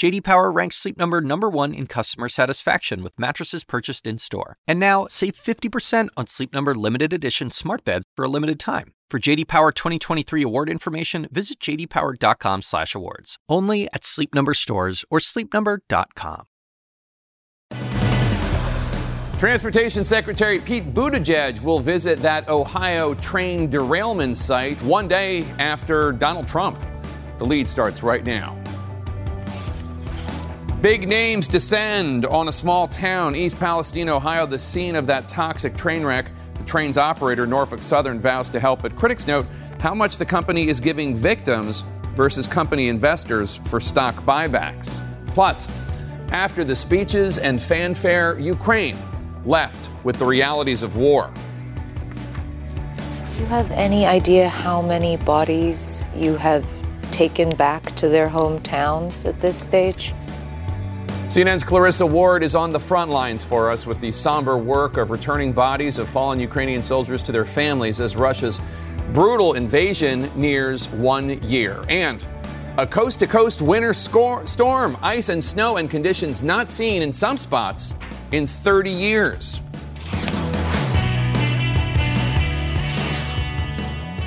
JD Power ranks Sleep Number number 1 in customer satisfaction with mattresses purchased in-store. And now, save 50% on Sleep Number limited edition smart beds for a limited time. For JD Power 2023 award information, visit jdpower.com/awards. Only at Sleep Number stores or sleepnumber.com. Transportation Secretary Pete Buttigieg will visit that Ohio train derailment site one day after Donald Trump. The lead starts right now. Big names descend on a small town, East Palestine, Ohio, the scene of that toxic train wreck. The train's operator, Norfolk Southern, vows to help, but critics note how much the company is giving victims versus company investors for stock buybacks. Plus, after the speeches and fanfare, Ukraine left with the realities of war. Do you have any idea how many bodies you have taken back to their hometowns at this stage? CNN's Clarissa Ward is on the front lines for us with the somber work of returning bodies of fallen Ukrainian soldiers to their families as Russia's brutal invasion nears one year. And a coast to coast winter storm, ice and snow, and conditions not seen in some spots in 30 years.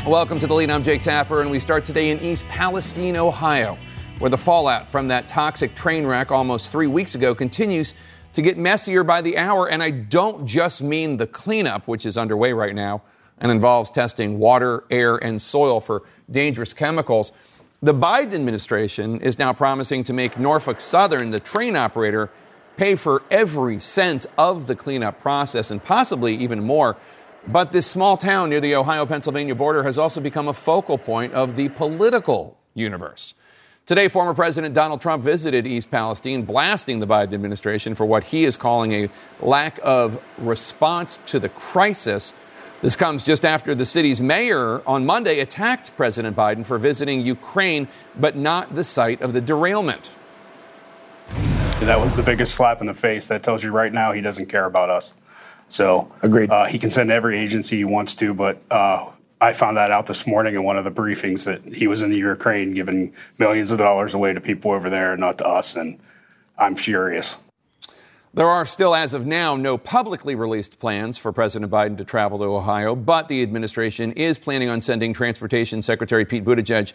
Welcome to the lead. I'm Jake Tapper, and we start today in East Palestine, Ohio where the fallout from that toxic train wreck almost three weeks ago continues to get messier by the hour. And I don't just mean the cleanup, which is underway right now and involves testing water, air, and soil for dangerous chemicals. The Biden administration is now promising to make Norfolk Southern, the train operator, pay for every cent of the cleanup process and possibly even more. But this small town near the Ohio Pennsylvania border has also become a focal point of the political universe. Today, former President Donald Trump visited East Palestine, blasting the Biden administration for what he is calling a lack of response to the crisis. This comes just after the city's mayor on Monday attacked President Biden for visiting Ukraine, but not the site of the derailment. That was the biggest slap in the face. That tells you right now he doesn't care about us. So, agreed. Uh, he can send every agency he wants to, but uh, I found that out this morning in one of the briefings that he was in the Ukraine giving millions of dollars away to people over there, not to us, and I'm furious. There are still, as of now, no publicly released plans for President Biden to travel to Ohio, but the administration is planning on sending Transportation Secretary Pete Buttigieg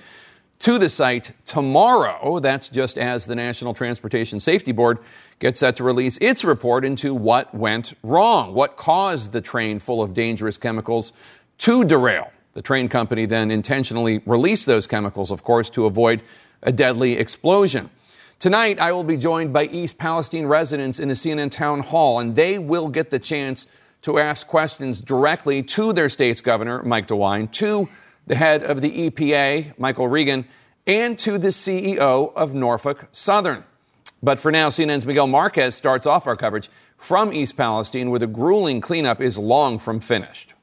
to the site tomorrow. That's just as the National Transportation Safety Board gets set to release its report into what went wrong, what caused the train full of dangerous chemicals to derail. The train company then intentionally released those chemicals, of course, to avoid a deadly explosion. Tonight, I will be joined by East Palestine residents in the CNN town hall, and they will get the chance to ask questions directly to their state's governor, Mike DeWine, to the head of the EPA, Michael Regan, and to the CEO of Norfolk Southern. But for now, CNN's Miguel Marquez starts off our coverage from East Palestine, where the grueling cleanup is long from finished.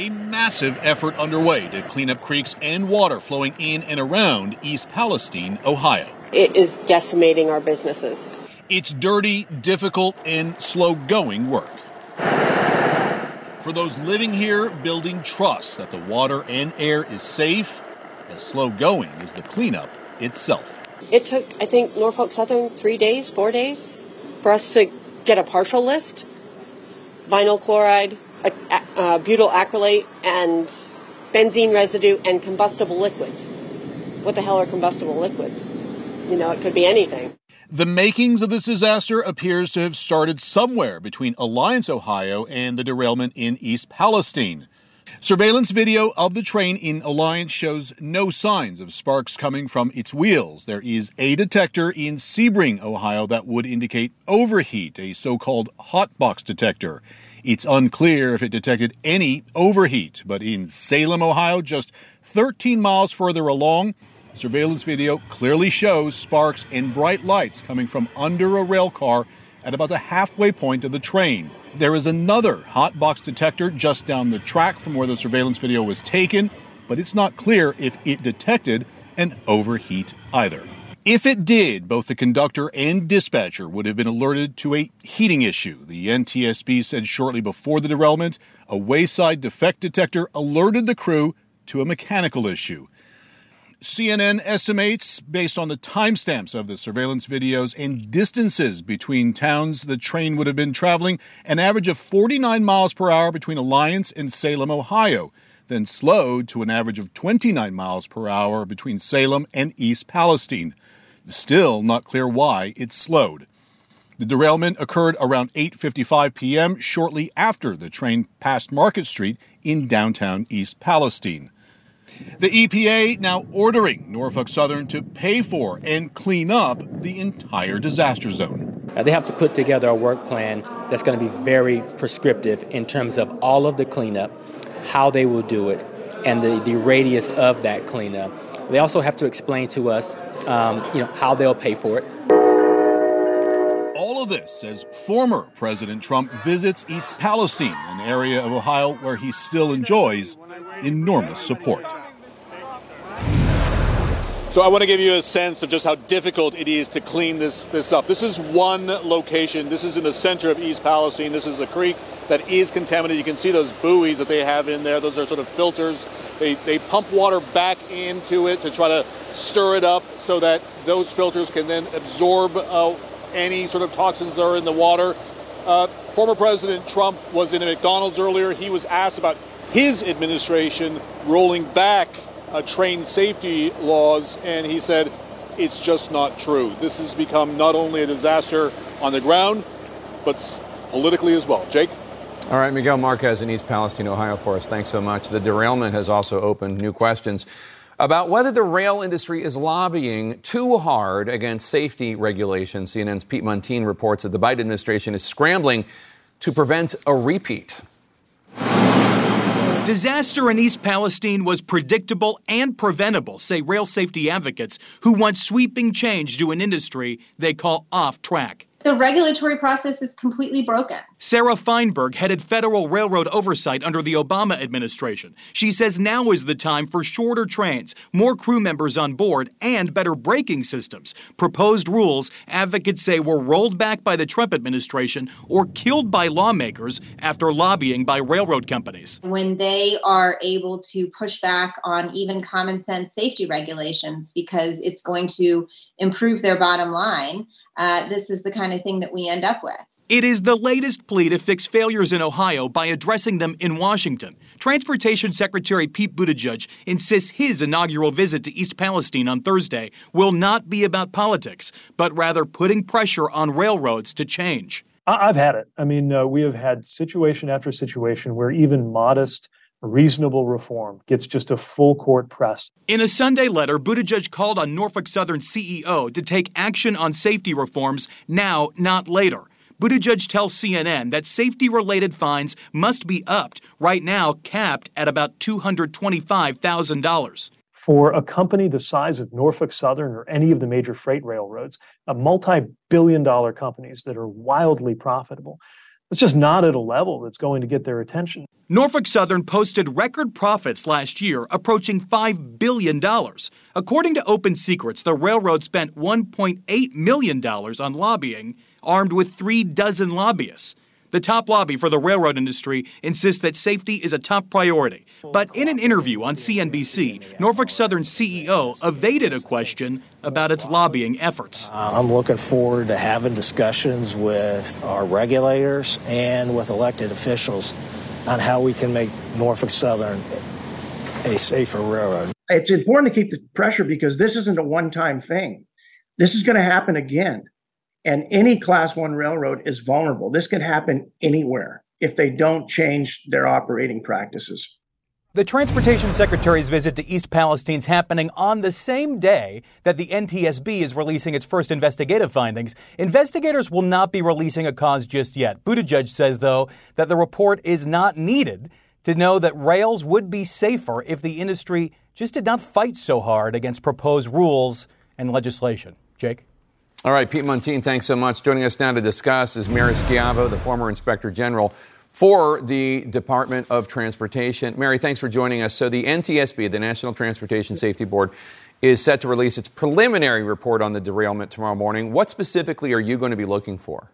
a massive effort underway to clean up creeks and water flowing in and around East Palestine, Ohio. It is decimating our businesses. It's dirty, difficult, and slow going work. For those living here, building trust that the water and air is safe, as slow going is the cleanup itself. It took, I think, Norfolk Southern three days, four days for us to get a partial list. Vinyl chloride, uh, butyl acrylate and benzene residue and combustible liquids. What the hell are combustible liquids? You know, it could be anything. The makings of this disaster appears to have started somewhere between Alliance, Ohio and the derailment in East Palestine. Surveillance video of the train in Alliance shows no signs of sparks coming from its wheels. There is a detector in Sebring, Ohio that would indicate overheat, a so called hot box detector. It's unclear if it detected any overheat, but in Salem, Ohio, just 13 miles further along, surveillance video clearly shows sparks and bright lights coming from under a rail car at about the halfway point of the train. There is another hot box detector just down the track from where the surveillance video was taken, but it's not clear if it detected an overheat either. If it did, both the conductor and dispatcher would have been alerted to a heating issue. The NTSB said shortly before the derailment, a wayside defect detector alerted the crew to a mechanical issue. CNN estimates, based on the timestamps of the surveillance videos and distances between towns the train would have been traveling, an average of 49 miles per hour between Alliance and Salem, Ohio, then slowed to an average of 29 miles per hour between Salem and East Palestine. Still not clear why it slowed. The derailment occurred around 8:55 p.m. shortly after the train passed Market Street in downtown East Palestine. The EPA now ordering Norfolk Southern to pay for and clean up the entire disaster zone. Uh, they have to put together a work plan that's going to be very prescriptive in terms of all of the cleanup, how they will do it, and the, the radius of that cleanup. They also have to explain to us, um, you know, how they'll pay for it. All of this as former President Trump visits East Palestine, an area of Ohio where he still enjoys enormous support. So I want to give you a sense of just how difficult it is to clean this, this up. This is one location. This is in the center of East Palestine. This is a creek that is contaminated. You can see those buoys that they have in there. Those are sort of filters. They, they pump water back into it to try to stir it up so that those filters can then absorb uh, any sort of toxins that are in the water. Uh, former President Trump was in a McDonald's earlier. He was asked about his administration rolling back uh, train safety laws, and he said it's just not true. This has become not only a disaster on the ground, but politically as well. Jake? All right, Miguel Marquez in East Palestine, Ohio, for us. Thanks so much. The derailment has also opened new questions about whether the rail industry is lobbying too hard against safety regulations. CNN's Pete Muntean reports that the Biden administration is scrambling to prevent a repeat. Disaster in East Palestine was predictable and preventable, say rail safety advocates who want sweeping change to an industry they call off track. The regulatory process is completely broken. Sarah Feinberg headed federal railroad oversight under the Obama administration. She says now is the time for shorter trains, more crew members on board, and better braking systems. Proposed rules, advocates say, were rolled back by the Trump administration or killed by lawmakers after lobbying by railroad companies. When they are able to push back on even common sense safety regulations because it's going to improve their bottom line, uh, this is the kind of thing that we end up with. It is the latest plea to fix failures in Ohio by addressing them in Washington. Transportation Secretary Pete Buttigieg insists his inaugural visit to East Palestine on Thursday will not be about politics, but rather putting pressure on railroads to change. I've had it. I mean, uh, we have had situation after situation where even modest reasonable reform gets just a full court press. In a Sunday letter, Buttigieg called on Norfolk Southern CEO to take action on safety reforms now, not later. Buttigieg tells CNN that safety related fines must be upped, right now capped at about $225,000. For a company the size of Norfolk Southern or any of the major freight railroads, a multi billion dollar companies that are wildly profitable, it's just not at a level that's going to get their attention. Norfolk Southern posted record profits last year, approaching $5 billion. According to Open Secrets, the railroad spent $1.8 million on lobbying, armed with three dozen lobbyists. The top lobby for the railroad industry insists that safety is a top priority. But in an interview on CNBC, Norfolk Southern CEO evaded a question about its lobbying efforts. Uh, I'm looking forward to having discussions with our regulators and with elected officials on how we can make Norfolk Southern a safer railroad. It's important to keep the pressure because this isn't a one time thing. This is going to happen again. And any class one railroad is vulnerable. This could happen anywhere if they don't change their operating practices. The Transportation Secretary's visit to East Palestine is happening on the same day that the NTSB is releasing its first investigative findings. Investigators will not be releasing a cause just yet. Buttigieg says, though, that the report is not needed to know that rails would be safer if the industry just did not fight so hard against proposed rules and legislation. Jake? All right, Pete Muntean, thanks so much. Joining us now to discuss is Mary Schiavo, the former Inspector General for the Department of Transportation. Mary, thanks for joining us. So, the NTSB, the National Transportation Safety Board, is set to release its preliminary report on the derailment tomorrow morning. What specifically are you going to be looking for?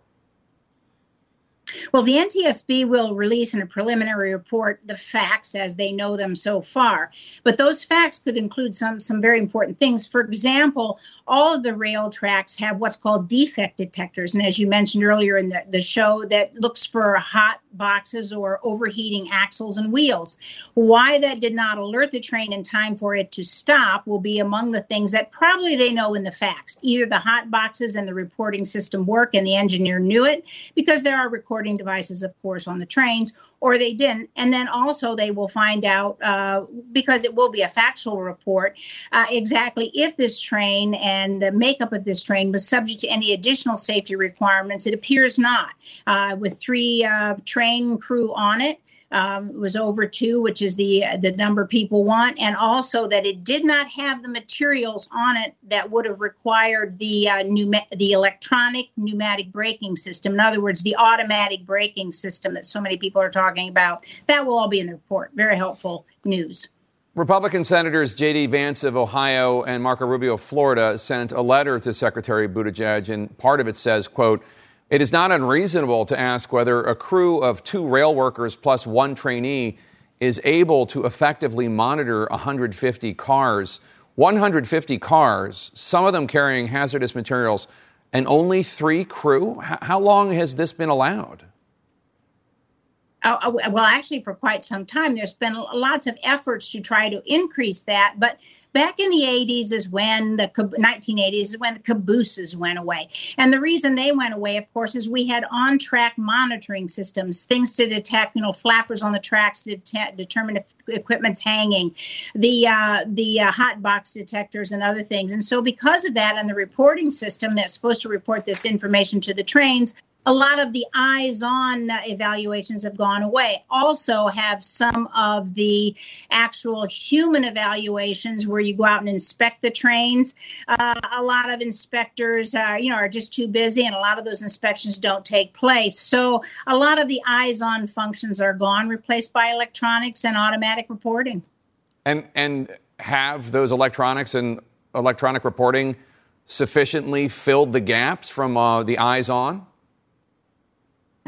Well, the NTSB will release in a preliminary report the facts as they know them so far. But those facts could include some, some very important things. For example, all of the rail tracks have what's called defect detectors. And as you mentioned earlier in the, the show, that looks for hot boxes or overheating axles and wheels. Why that did not alert the train in time for it to stop will be among the things that probably they know in the facts. Either the hot boxes and the reporting system work and the engineer knew it, because there are recording devices, of course, on the trains, or they didn't. And then also they will find out, uh, because it will be a factual report, uh, exactly if this train and the makeup of this train was subject to any additional safety requirements. It appears not. Uh, with three uh, train crew on it, um, was over two, which is the the number people want, and also that it did not have the materials on it that would have required the uh, pneuma- the electronic pneumatic braking system. In other words, the automatic braking system that so many people are talking about. That will all be in the report. Very helpful news. Republican Senators J.D. Vance of Ohio and Marco Rubio of Florida sent a letter to Secretary Buttigieg, and part of it says, quote, it is not unreasonable to ask whether a crew of two rail workers plus one trainee is able to effectively monitor 150 cars. 150 cars, some of them carrying hazardous materials, and only three crew? How long has this been allowed? Uh, well, actually, for quite some time, there's been lots of efforts to try to increase that, but back in the 80s is when the 1980s is when the cabooses went away. And the reason they went away of course is we had on track monitoring systems things to detect you know flappers on the tracks to det- determine if equipment's hanging the uh, the uh, hot box detectors and other things. And so because of that and the reporting system that's supposed to report this information to the trains a lot of the eyes on evaluations have gone away. Also, have some of the actual human evaluations where you go out and inspect the trains. Uh, a lot of inspectors, uh, you know, are just too busy, and a lot of those inspections don't take place. So, a lot of the eyes on functions are gone, replaced by electronics and automatic reporting. And and have those electronics and electronic reporting sufficiently filled the gaps from uh, the eyes on?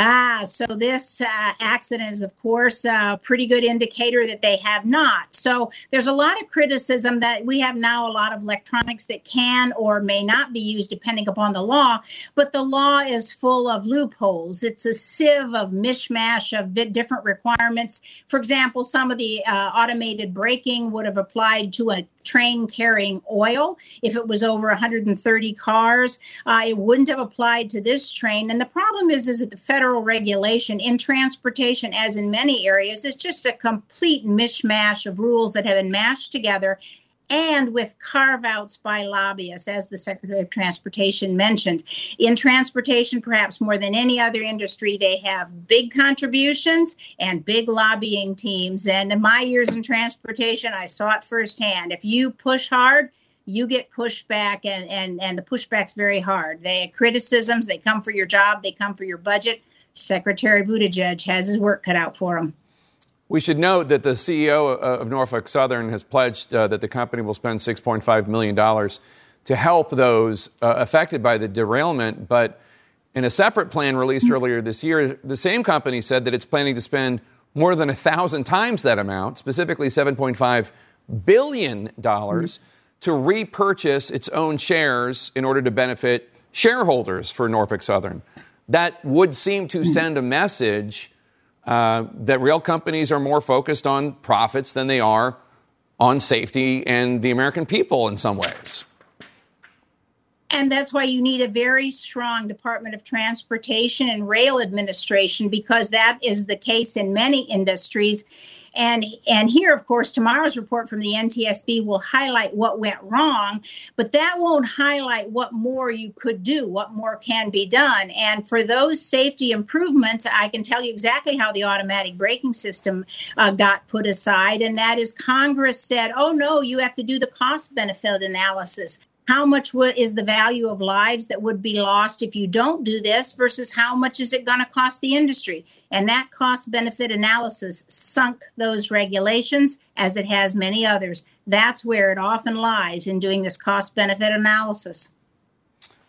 Ah, so this uh, accident is, of course, a pretty good indicator that they have not. So there's a lot of criticism that we have now a lot of electronics that can or may not be used depending upon the law, but the law is full of loopholes. It's a sieve of mishmash of different requirements. For example, some of the uh, automated braking would have applied to a train carrying oil. If it was over 130 cars, uh, it wouldn't have applied to this train. And the problem is, is that the federal regulation in transportation, as in many areas, is just a complete mishmash of rules that have been mashed together and with carve outs by lobbyists, as the Secretary of Transportation mentioned. In transportation, perhaps more than any other industry, they have big contributions and big lobbying teams. And in my years in transportation, I saw it firsthand. If you push hard, you get pushback and, and, and the pushback's very hard. They criticisms, they come for your job, they come for your budget. Secretary Buttigieg has his work cut out for him. We should note that the CEO of Norfolk Southern has pledged uh, that the company will spend $6.5 million to help those uh, affected by the derailment. But in a separate plan released earlier this year, the same company said that it's planning to spend more than a thousand times that amount, specifically $7.5 billion, mm-hmm. to repurchase its own shares in order to benefit shareholders for Norfolk Southern. That would seem to send a message uh, that rail companies are more focused on profits than they are on safety and the American people in some ways. And that's why you need a very strong Department of Transportation and Rail Administration because that is the case in many industries. And and here, of course, tomorrow's report from the NTSB will highlight what went wrong, but that won't highlight what more you could do, what more can be done. And for those safety improvements, I can tell you exactly how the automatic braking system uh, got put aside, and that is Congress said, "Oh no, you have to do the cost benefit analysis." how much is the value of lives that would be lost if you don't do this versus how much is it going to cost the industry and that cost benefit analysis sunk those regulations as it has many others. That's where it often lies in doing this cost benefit analysis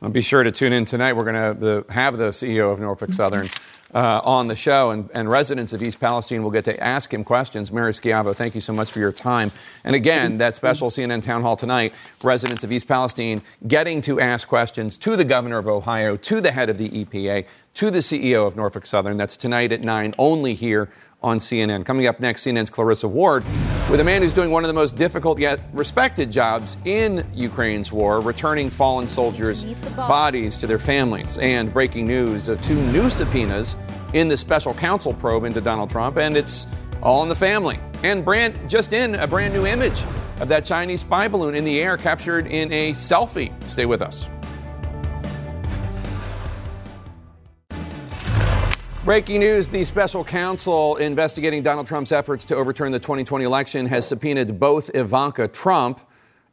be sure to tune in tonight we're going to have the ceo of norfolk southern uh, on the show, and, and, residents of East Palestine will get to ask him questions. Mary Schiavo, thank you so much for your time. And again, that special CNN town hall tonight, residents of East Palestine getting to ask questions to the governor of Ohio, to the head of the EPA, to the CEO of Norfolk Southern. That's tonight at 9, only here on CNN. Coming up next, CNN's Clarissa Ward with a man who's doing one of the most difficult yet respected jobs in Ukraine's war, returning fallen soldiers' bodies to their families. And breaking news of two new subpoenas in the special counsel probe into Donald Trump, and it's all in the family. And brand just in a brand new image of that Chinese spy balloon in the air captured in a selfie. Stay with us. Breaking news the special counsel investigating Donald Trump's efforts to overturn the 2020 election has subpoenaed both Ivanka Trump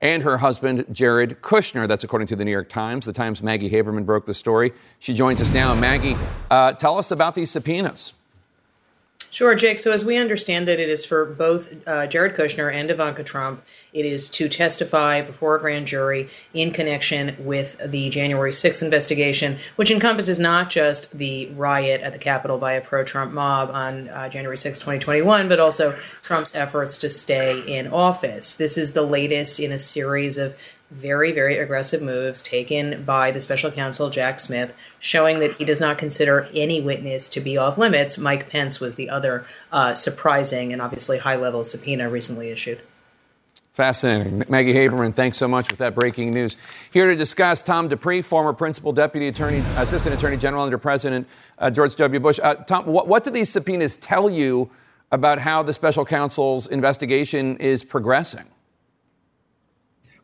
and her husband, Jared Kushner. That's according to the New York Times. The Times' Maggie Haberman broke the story. She joins us now. Maggie, uh, tell us about these subpoenas. Sure, Jake. So, as we understand it, it is for both uh, Jared Kushner and Ivanka Trump. It is to testify before a grand jury in connection with the January 6th investigation, which encompasses not just the riot at the Capitol by a pro Trump mob on uh, January 6, 2021, but also Trump's efforts to stay in office. This is the latest in a series of very, very aggressive moves taken by the special counsel Jack Smith, showing that he does not consider any witness to be off limits. Mike Pence was the other uh, surprising and obviously high level subpoena recently issued. Fascinating. Maggie Haberman, thanks so much with that breaking news. Here to discuss Tom Dupree, former principal deputy attorney, assistant attorney general under President uh, George W. Bush. Uh, Tom, what, what do these subpoenas tell you about how the special counsel's investigation is progressing?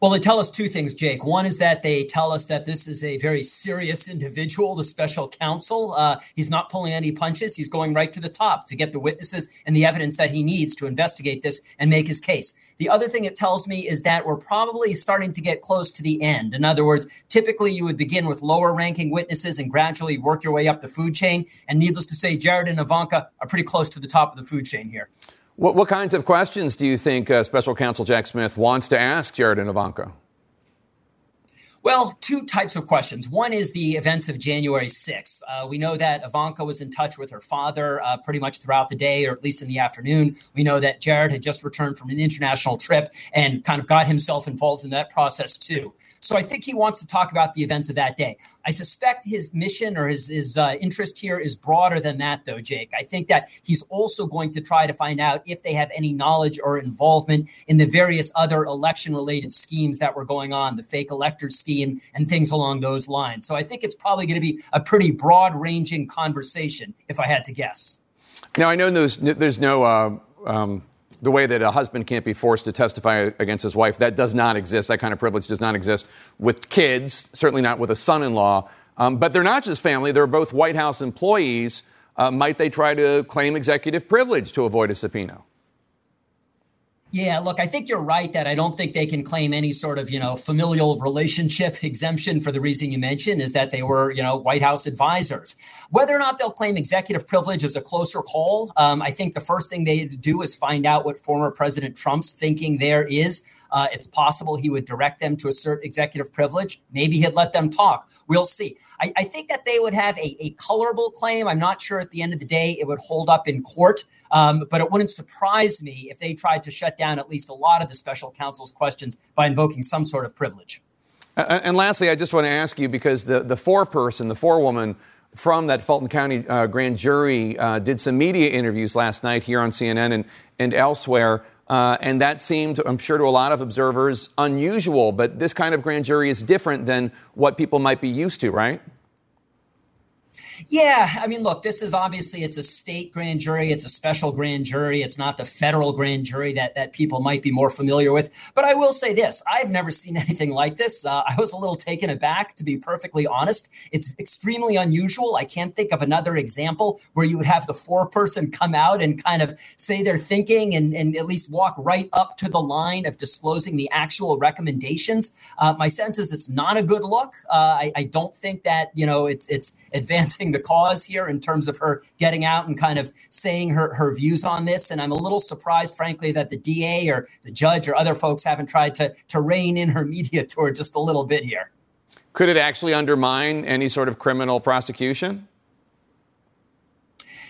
Well, they tell us two things, Jake. One is that they tell us that this is a very serious individual, the special counsel. Uh, he's not pulling any punches. He's going right to the top to get the witnesses and the evidence that he needs to investigate this and make his case. The other thing it tells me is that we're probably starting to get close to the end. In other words, typically you would begin with lower ranking witnesses and gradually work your way up the food chain. And needless to say, Jared and Ivanka are pretty close to the top of the food chain here. What, what kinds of questions do you think uh, Special Counsel Jack Smith wants to ask Jared and Ivanka? Well, two types of questions. One is the events of January 6th. Uh, we know that Ivanka was in touch with her father uh, pretty much throughout the day, or at least in the afternoon. We know that Jared had just returned from an international trip and kind of got himself involved in that process too. So I think he wants to talk about the events of that day. I suspect his mission or his, his uh, interest here is broader than that, though, Jake. I think that he's also going to try to find out if they have any knowledge or involvement in the various other election related schemes that were going on, the fake elector scheme and things along those lines. So I think it's probably going to be a pretty broad ranging conversation, if I had to guess. Now, I know there's, there's no. Uh, um the way that a husband can't be forced to testify against his wife, that does not exist. That kind of privilege does not exist with kids, certainly not with a son in law. Um, but they're not just family, they're both White House employees. Uh, might they try to claim executive privilege to avoid a subpoena? Yeah, look, I think you're right that I don't think they can claim any sort of, you know, familial relationship exemption for the reason you mentioned is that they were, you know, White House advisors. Whether or not they'll claim executive privilege is a closer call. Um, I think the first thing they do is find out what former President Trump's thinking there is. Uh, it's possible he would direct them to assert executive privilege. Maybe he'd let them talk. We'll see. I, I think that they would have a, a colorable claim. I'm not sure at the end of the day it would hold up in court. Um, but it wouldn't surprise me if they tried to shut down at least a lot of the special counsel's questions by invoking some sort of privilege. And lastly, I just want to ask you because the, the foreperson, the forewoman from that Fulton County uh, grand jury uh, did some media interviews last night here on CNN and, and elsewhere. Uh, and that seemed, I'm sure, to a lot of observers unusual. But this kind of grand jury is different than what people might be used to, right? Yeah, I mean, look, this is obviously it's a state grand jury, it's a special grand jury, it's not the federal grand jury that that people might be more familiar with. But I will say this: I've never seen anything like this. Uh, I was a little taken aback, to be perfectly honest. It's extremely unusual. I can't think of another example where you would have the foreperson come out and kind of say their thinking and, and at least walk right up to the line of disclosing the actual recommendations. Uh, my sense is it's not a good look. Uh, I, I don't think that you know it's it's advancing the cause here in terms of her getting out and kind of saying her, her views on this. And I'm a little surprised, frankly, that the DA or the judge or other folks haven't tried to, to rein in her media tour just a little bit here. Could it actually undermine any sort of criminal prosecution?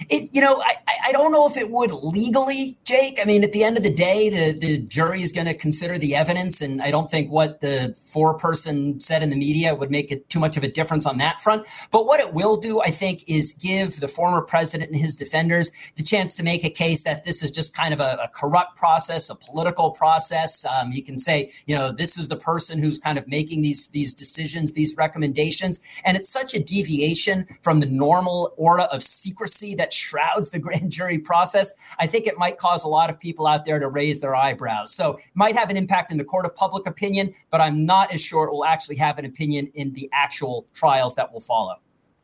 It, you know, I, I don't know if it would legally, Jake. I mean, at the end of the day, the, the jury is going to consider the evidence. And I don't think what the four person said in the media would make it too much of a difference on that front. But what it will do, I think, is give the former president and his defenders the chance to make a case that this is just kind of a, a corrupt process, a political process. Um, you can say, you know, this is the person who's kind of making these, these decisions, these recommendations. And it's such a deviation from the normal aura of secrecy that shrouds the grand jury process, I think it might cause a lot of people out there to raise their eyebrows. So it might have an impact in the court of public opinion, but I'm not as sure it will actually have an opinion in the actual trials that will follow.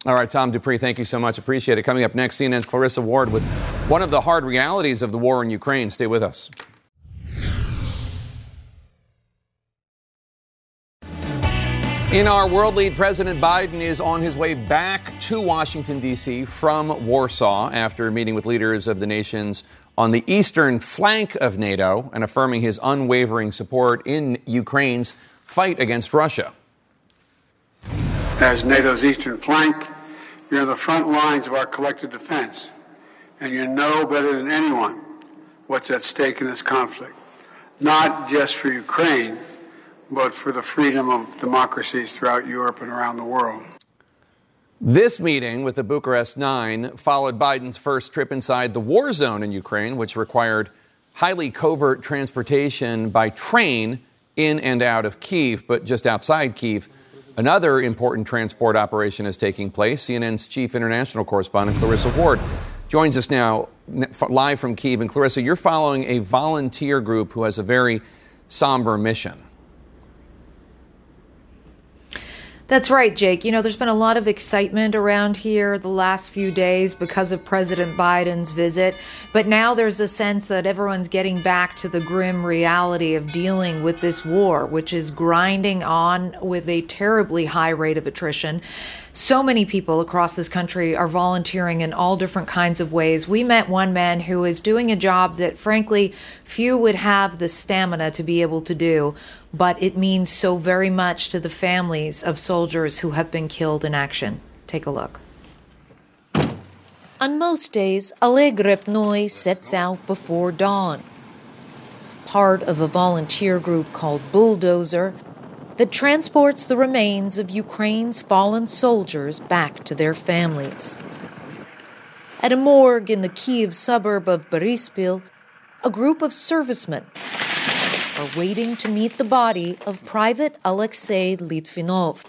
All right, Tom Dupree, thank you so much. Appreciate it. Coming up next, CNN's Clarissa Ward with one of the hard realities of the war in Ukraine. Stay with us. In our world lead, President Biden is on his way back to Washington, D.C. from Warsaw after meeting with leaders of the nations on the eastern flank of NATO and affirming his unwavering support in Ukraine's fight against Russia. As NATO's eastern flank, you're on the front lines of our collective defense, and you know better than anyone what's at stake in this conflict, not just for Ukraine but for the freedom of democracies throughout Europe and around the world. This meeting with the Bucharest Nine followed Biden's first trip inside the war zone in Ukraine, which required highly covert transportation by train in and out of Kiev. But just outside Kiev, another important transport operation is taking place. CNN's chief international correspondent, Clarissa Ward, joins us now live from Kiev. And Clarissa, you're following a volunteer group who has a very somber mission. That's right, Jake. You know, there's been a lot of excitement around here the last few days because of President Biden's visit, but now there's a sense that everyone's getting back to the grim reality of dealing with this war, which is grinding on with a terribly high rate of attrition. So many people across this country are volunteering in all different kinds of ways. We met one man who is doing a job that, frankly, few would have the stamina to be able to do, but it means so very much to the families of soldiers who have been killed in action. Take a look. On most days, Oleg Repnoy sets out before dawn. Part of a volunteer group called Bulldozer that transports the remains of Ukraine's fallen soldiers back to their families. At a morgue in the Kiev suburb of Boryspil, a group of servicemen are waiting to meet the body of Private Alexei Litvinov.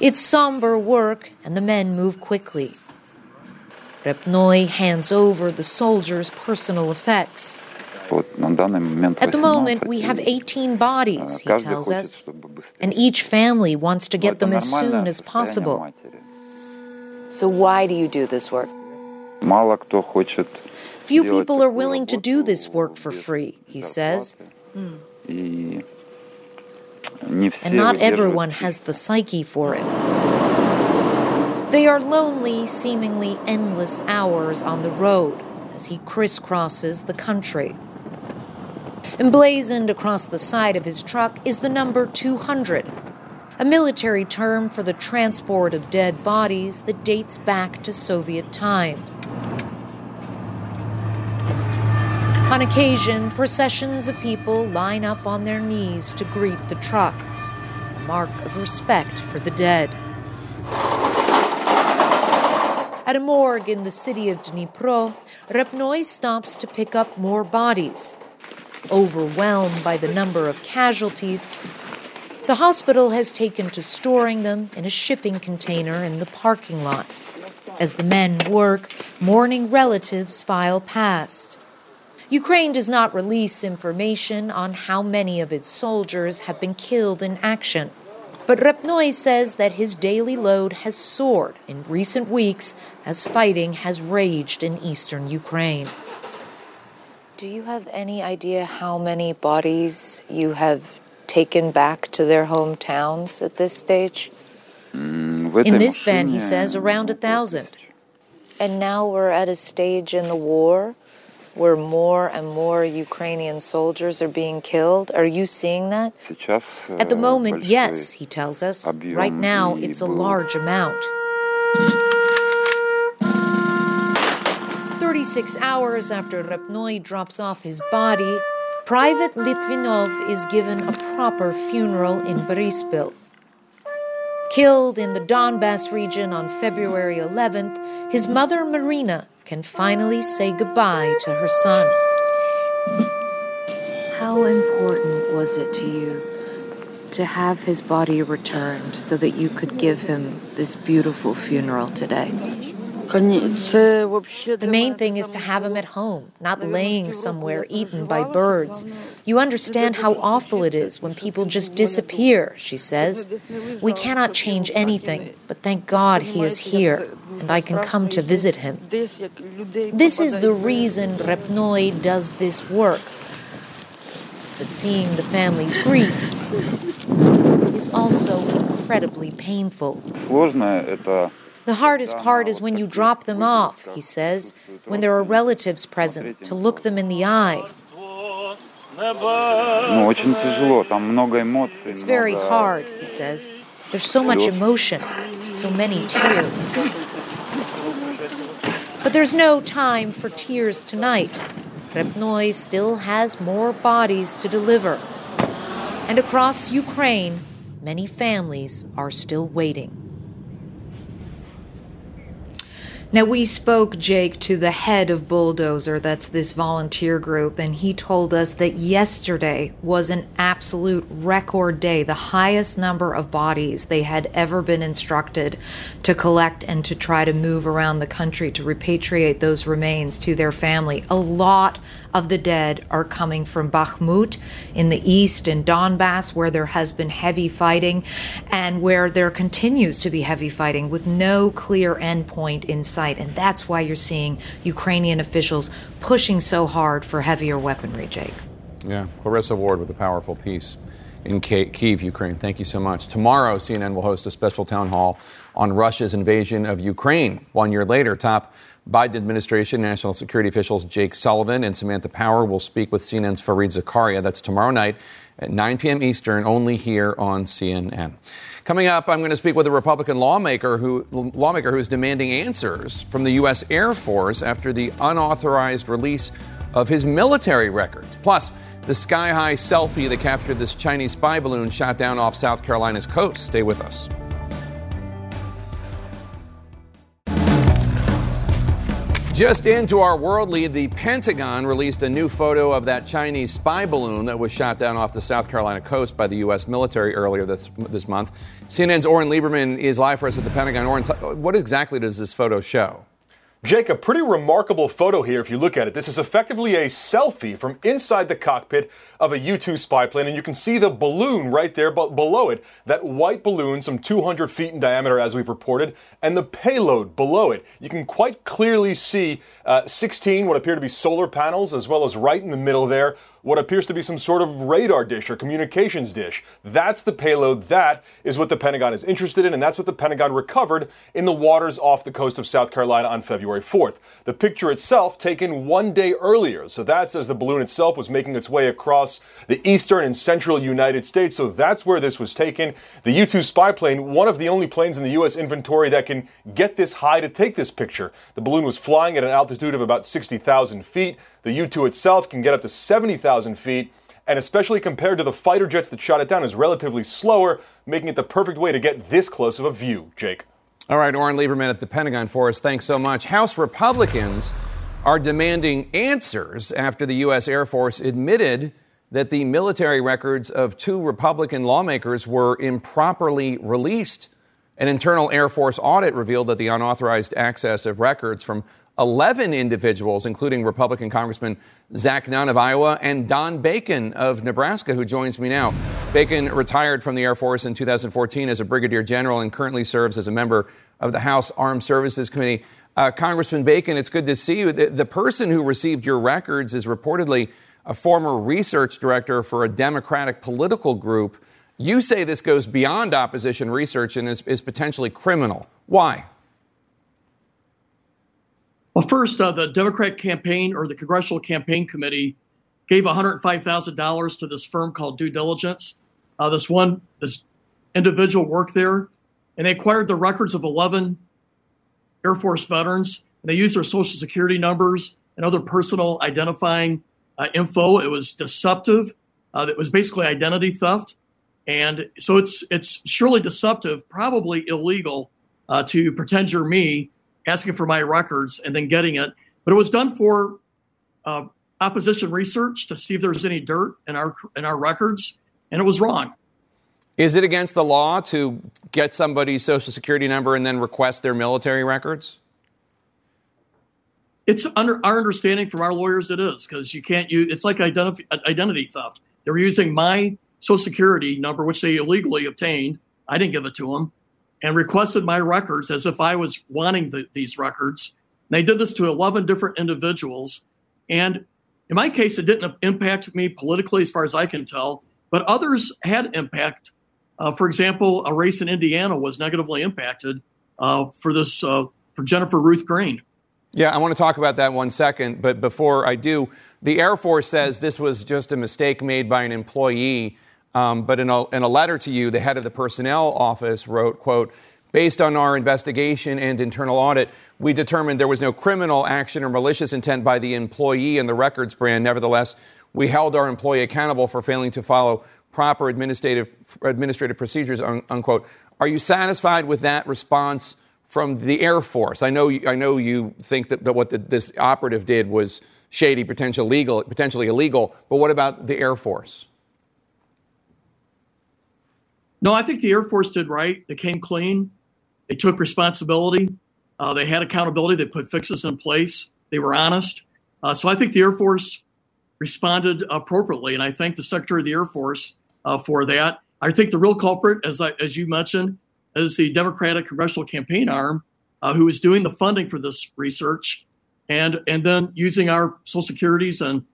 It's somber work, and the men move quickly. Repnoy hands over the soldiers' personal effects. At the moment, we have 18 bodies, he tells us, and each family wants to get them as soon as possible. So, why do you do this work? Few people are willing to do this work for free, he says. And not everyone has the psyche for it. They are lonely, seemingly endless hours on the road as he crisscrosses the country. Emblazoned across the side of his truck is the number 200, a military term for the transport of dead bodies that dates back to Soviet times. On occasion, processions of people line up on their knees to greet the truck, a mark of respect for the dead. At a morgue in the city of Dnipro, Repnoy stops to pick up more bodies. Overwhelmed by the number of casualties, The hospital has taken to storing them in a shipping container in the parking lot. As the men work, mourning relatives file past. Ukraine does not release information on how many of its soldiers have been killed in action. But Repnoy says that his daily load has soared in recent weeks as fighting has raged in eastern Ukraine. Do you have any idea how many bodies you have taken back to their hometowns at this stage? In this van, he says, around a thousand. And now we're at a stage in the war where more and more Ukrainian soldiers are being killed. Are you seeing that? At the moment, yes, he tells us. Right now, it's a large amount. 36 hours after Repnoy drops off his body, Private Litvinov is given a proper funeral in Boryspil. Killed in the Donbass region on February 11th, his mother Marina can finally say goodbye to her son. How important was it to you to have his body returned so that you could give him this beautiful funeral today? The main thing is to have him at home, not laying somewhere eaten by birds. You understand how awful it is when people just disappear, she says. We cannot change anything, but thank God he is here and I can come to visit him. This is the reason Repnoy does this work. But seeing the family's grief is also incredibly painful. The hardest part is when you drop them off, he says, when there are relatives present, to look them in the eye. It's very hard, he says. There's so much emotion, so many tears. But there's no time for tears tonight. Repnoy still has more bodies to deliver. And across Ukraine, many families are still waiting. Now, we spoke, Jake, to the head of Bulldozer, that's this volunteer group, and he told us that yesterday was an absolute record day, the highest number of bodies they had ever been instructed to collect and to try to move around the country to repatriate those remains to their family. A lot of the dead are coming from Bakhmut in the east and Donbass, where there has been heavy fighting and where there continues to be heavy fighting with no clear endpoint in sight. And that's why you're seeing Ukrainian officials pushing so hard for heavier weaponry, Jake. Yeah, Clarissa Ward with a powerful piece in Kiev, Ukraine. Thank you so much. Tomorrow, CNN will host a special town hall on Russia's invasion of Ukraine. One year later, top Biden administration national security officials Jake Sullivan and Samantha Power will speak with CNN's Fareed Zakaria. That's tomorrow night at 9 p.m. Eastern, only here on CNN. Coming up, I'm going to speak with a Republican lawmaker who lawmaker who is demanding answers from the U.S. Air Force after the unauthorized release of his military records. Plus, the sky high selfie that captured this Chinese spy balloon shot down off South Carolina's coast. Stay with us. Just into our world lead, the Pentagon released a new photo of that Chinese spy balloon that was shot down off the South Carolina coast by the U.S. military earlier this, this month. CNN's Oren Liebermann is live for us at the Pentagon. Oren, what exactly does this photo show? Jake, a pretty remarkable photo here if you look at it. This is effectively a selfie from inside the cockpit of a U 2 spy plane, and you can see the balloon right there but below it. That white balloon, some 200 feet in diameter, as we've reported, and the payload below it. You can quite clearly see uh, 16 what appear to be solar panels, as well as right in the middle there, what appears to be some sort of radar dish or communications dish. That's the payload. That is what the Pentagon is interested in, and that's what the Pentagon recovered in the waters off the coast of South Carolina on February 4th. The picture itself taken one day earlier. So that's as the balloon itself was making its way across the eastern and central United States. So that's where this was taken. The U 2 spy plane, one of the only planes in the U.S. inventory that can get this high to take this picture. The balloon was flying at an altitude of about 60,000 feet. The U 2 itself can get up to 70,000 feet, and especially compared to the fighter jets that shot it down, is relatively slower, making it the perfect way to get this close of a view, Jake. All right, Oren Liebermann at the Pentagon for us. Thanks so much. House Republicans are demanding answers after the U.S. Air Force admitted that the military records of two Republican lawmakers were improperly released. An internal Air Force audit revealed that the unauthorized access of records from 11 individuals, including Republican Congressman Zach Nunn of Iowa and Don Bacon of Nebraska, who joins me now. Bacon retired from the Air Force in 2014 as a brigadier general and currently serves as a member of the House Armed Services Committee. Uh, Congressman Bacon, it's good to see you. The, the person who received your records is reportedly a former research director for a Democratic political group. You say this goes beyond opposition research and is, is potentially criminal. Why? Well, first, uh, the Democrat campaign or the Congressional Campaign Committee gave $105,000 to this firm called Due Diligence. Uh, this one, this individual worked there, and they acquired the records of 11 Air Force veterans. And they used their social security numbers and other personal identifying uh, info. It was deceptive. Uh, it was basically identity theft, and so it's it's surely deceptive, probably illegal uh, to pretend you're me asking for my records and then getting it. But it was done for uh, opposition research to see if there's any dirt in our in our records, and it was wrong. Is it against the law to get somebody's social security number and then request their military records? It's under our understanding from our lawyers. It is because you can't use. It's like identity identity theft. They're using my social security number, which they illegally obtained. I didn't give it to them and requested my records as if I was wanting the, these records. And They did this to 11 different individuals. And in my case, it didn't impact me politically, as far as I can tell, but others had impact. Uh, for example, a race in Indiana was negatively impacted uh, for this uh, for Jennifer Ruth Green. Yeah, I want to talk about that one second, but before I do, the Air Force says this was just a mistake made by an employee um, but in a, in a letter to you, the head of the personnel office wrote, quote, based on our investigation and internal audit, we determined there was no criminal action or malicious intent by the employee in the records brand. Nevertheless, we held our employee accountable for failing to follow proper administrative administrative procedures. Unquote. Are you satisfied with that response from the Air Force? I know I know you think that, that what the, this operative did was shady, potential legal, potentially illegal. But what about the Air Force? No, I think the Air Force did right. They came clean. They took responsibility. Uh, they had accountability. They put fixes in place. They were honest. Uh, so I think the Air Force responded appropriately, and I thank the Secretary of the Air Force uh, for that. I think the real culprit, as I, as you mentioned, is the Democratic Congressional Campaign Arm, uh, who is doing the funding for this research, and and then using our Social Securities and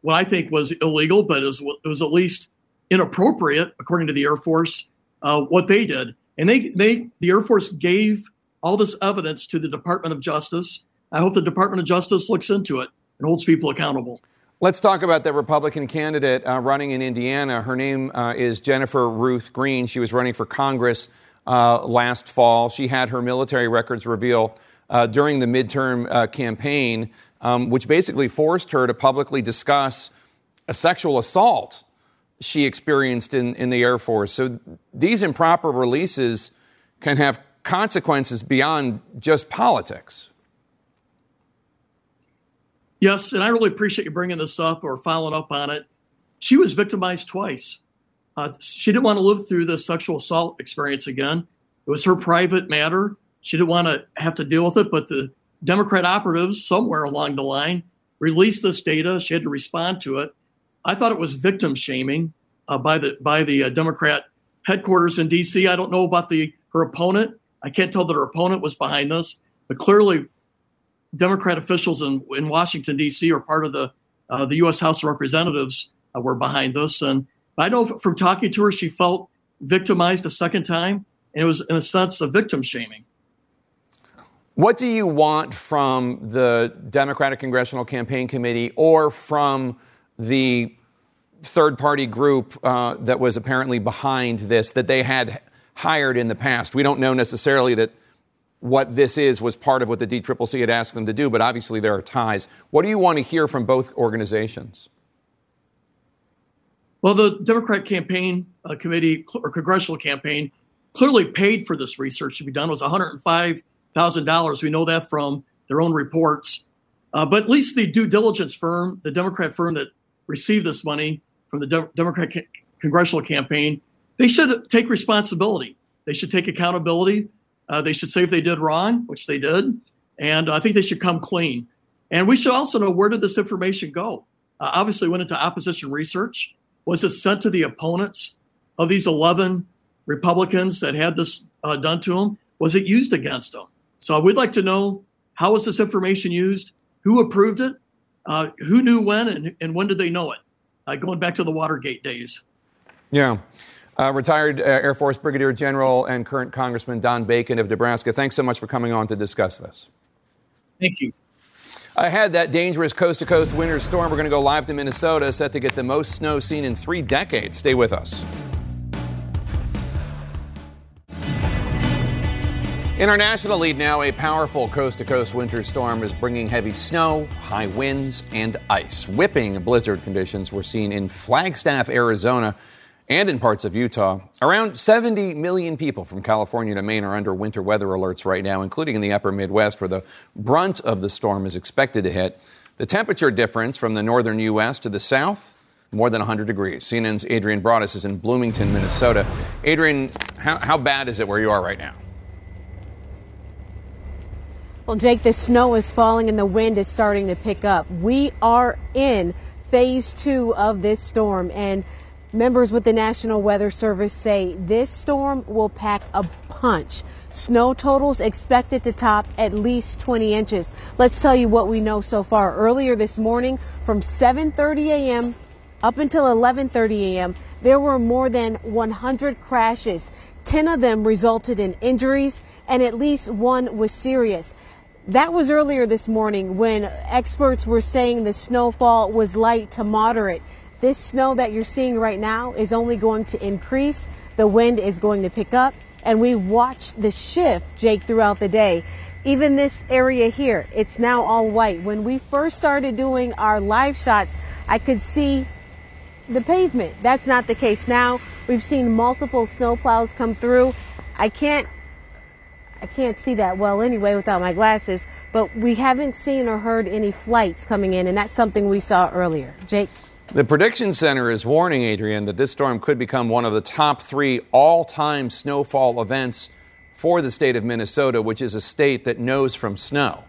what I think was illegal, but it was, it was at least inappropriate, according to the Air Force, uh, what they did. And they, they, the Air Force gave all this evidence to the Department of Justice. I hope the Department of Justice looks into it and holds people accountable. Let's talk about that Republican candidate uh, running in Indiana. Her name uh, is Jennifer Ruth Green. She was running for Congress uh, last fall. She had her military records revealed uh, during the midterm uh, campaign, um, which basically forced her to publicly discuss a sexual assault she experienced in, in the Air Force. So these improper releases can have consequences beyond just politics. Yes, and I really appreciate you bringing this up or following up on it. She was victimized twice. Uh, she didn't want to live through the sexual assault experience again. It was her private matter. She didn't want to have to deal with it, but the Democrat operatives somewhere along the line released this data. She had to respond to it. I thought it was victim shaming uh, by the by the uh, Democrat headquarters in D.C. I don't know about the her opponent. I can't tell that her opponent was behind this, but clearly, Democrat officials in, in Washington D.C. are part of the uh, the U.S. House of Representatives uh, were behind this. And I know from talking to her, she felt victimized a second time, and it was in a sense a victim shaming. What do you want from the Democratic Congressional Campaign Committee or from the third party group uh, that was apparently behind this that they had hired in the past. We don't know necessarily that what this is was part of what the DCCC had asked them to do, but obviously there are ties. What do you want to hear from both organizations? Well, the Democrat campaign uh, committee or congressional campaign clearly paid for this research to be done. It was $105,000. We know that from their own reports. Uh, but at least the due diligence firm, the Democrat firm that received this money from the De- Democratic congressional campaign, they should take responsibility. They should take accountability. Uh, they should say if they did wrong, which they did, and I think they should come clean. And we should also know where did this information go? Uh, obviously, went into opposition research. Was it sent to the opponents of these 11 Republicans that had this uh, done to them? Was it used against them? So we'd like to know how was this information used? Who approved it? Uh, who knew when and, and, when did they know it? Uh, going back to the Watergate days. Yeah. Uh, retired uh, Air Force Brigadier General and current Congressman Don Bacon of Nebraska, thanks so much for coming on to discuss this. Thank you. I had that dangerous coast to coast winter storm. We're going to go live to Minnesota, set to get the most snow seen in three decades. Stay with us. In our national lead now, a powerful coast to coast winter storm is bringing heavy snow, high winds, and ice. Whipping blizzard conditions were seen in Flagstaff, Arizona and in parts of Utah. Around 70 million people from California to Maine are under winter weather alerts right now, including in the upper Midwest, where the brunt of the storm is expected to hit. The temperature difference from the northern U.S. to the south, more than 100 degrees. CNN's Adrienne Broaddus is in Bloomington, Minnesota. Adrienne, how, how bad is it where you are right now? Well, Jake, the snow is falling and the wind is starting to pick up. We are in phase two of this storm, and Members with the National Weather Service say this storm will pack a punch. Snow totals expected to top at least 20 inches. Let's tell you what we know so far. Earlier this morning from 7:30 a.m. up until 11:30 a.m., there were more than 100 crashes. 10 of them resulted in injuries and at least one was serious. That was earlier this morning when experts were saying the snowfall was light to moderate. This snow that you're seeing right now is only going to increase. The wind is going to pick up and we've watched the shift, Jake, throughout the day. Even this area here, it's now all white. When we first started doing our live shots, I could see the pavement. That's not the case now. We've seen multiple snowplows come through. I can't I can't see that well anyway without my glasses, but we haven't seen or heard any flights coming in and that's something we saw earlier. Jake the Prediction Center is warning, Adrienne, that this storm could become one of the top three all time snowfall events for the state of Minnesota, which is a state that knows from snow.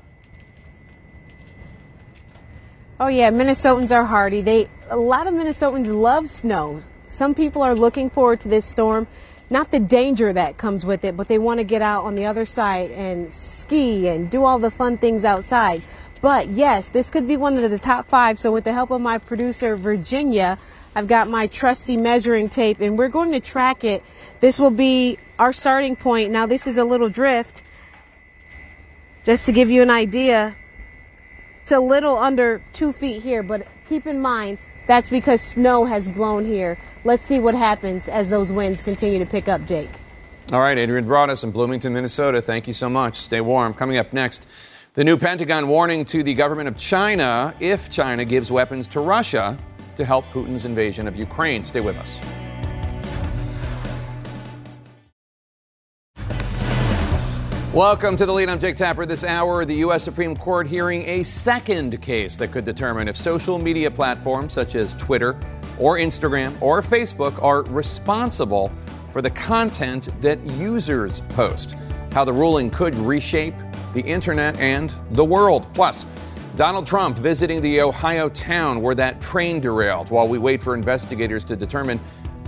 Oh yeah, Minnesotans are hardy. They a lot of Minnesotans love snow. Some people are looking forward to this storm, not the danger that comes with it, but they want to get out on the other side and ski and do all the fun things outside. But yes, this could be one of the top five. So with the help of my producer, Virginia, I've got my trusty measuring tape and we're going to track it. This will be our starting point. Now this is a little drift. Just to give you an idea, it's a little under two feet here, but keep in mind that's because snow has blown here. Let's see what happens as those winds continue to pick up, Jake. All right, Adrienne Broaddus in Bloomington, Minnesota. Thank you so much. Stay warm. Coming up next. The new Pentagon warning to the government of China if China gives weapons to Russia to help Putin's invasion of Ukraine. Stay with us. Welcome to the lead. I'm Jake Tapper. This hour, the U.S. Supreme Court hearing a second case that could determine if social media platforms such as Twitter or Instagram or Facebook are responsible for the content that users post. How the ruling could reshape the internet, and the world. Plus, Donald Trump visiting the Ohio town where that train derailed while we wait for investigators to determine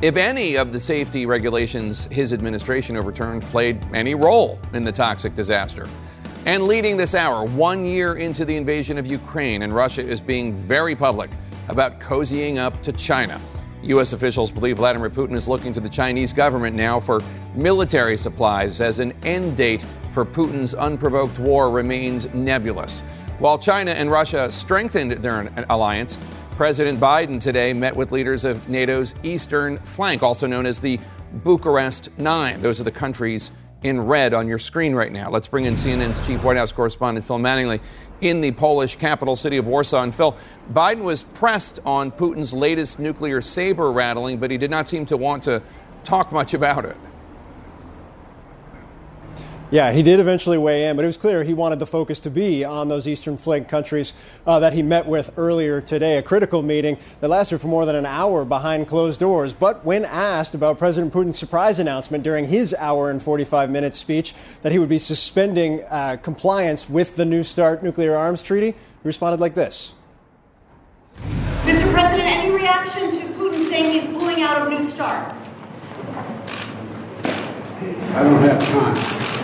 if any of the safety regulations his administration overturned played any role in the toxic disaster. And leading this hour, one year into the invasion of Ukraine, and Russia is being very public about cozying up to China. U.S. officials believe Vladimir Putin is looking to the Chinese government now for military supplies as an end date for Putin's unprovoked war remains nebulous. While China and Russia strengthened their alliance, President Biden today met with leaders of NATO's eastern flank, also known as the Bucharest Nine. Those are the countries in red on your screen right now. Let's bring in CNN's chief White House correspondent, Phil Mattingly, in the Polish capital city of Warsaw. And Phil, Biden was pressed on Putin's latest nuclear saber rattling, but he did not seem to want to talk much about it. Yeah, he did eventually weigh in, but it was clear he wanted the focus to be on those eastern flank countries uh, that he met with earlier today. A critical meeting that lasted for more than an hour behind closed doors. But when asked about President Putin's surprise announcement during his hour and 45 minute speech that he would be suspending uh, compliance with the New START nuclear arms treaty, he responded like this Mr. President, any reaction to Putin saying he's pulling out of New START? I don't have time.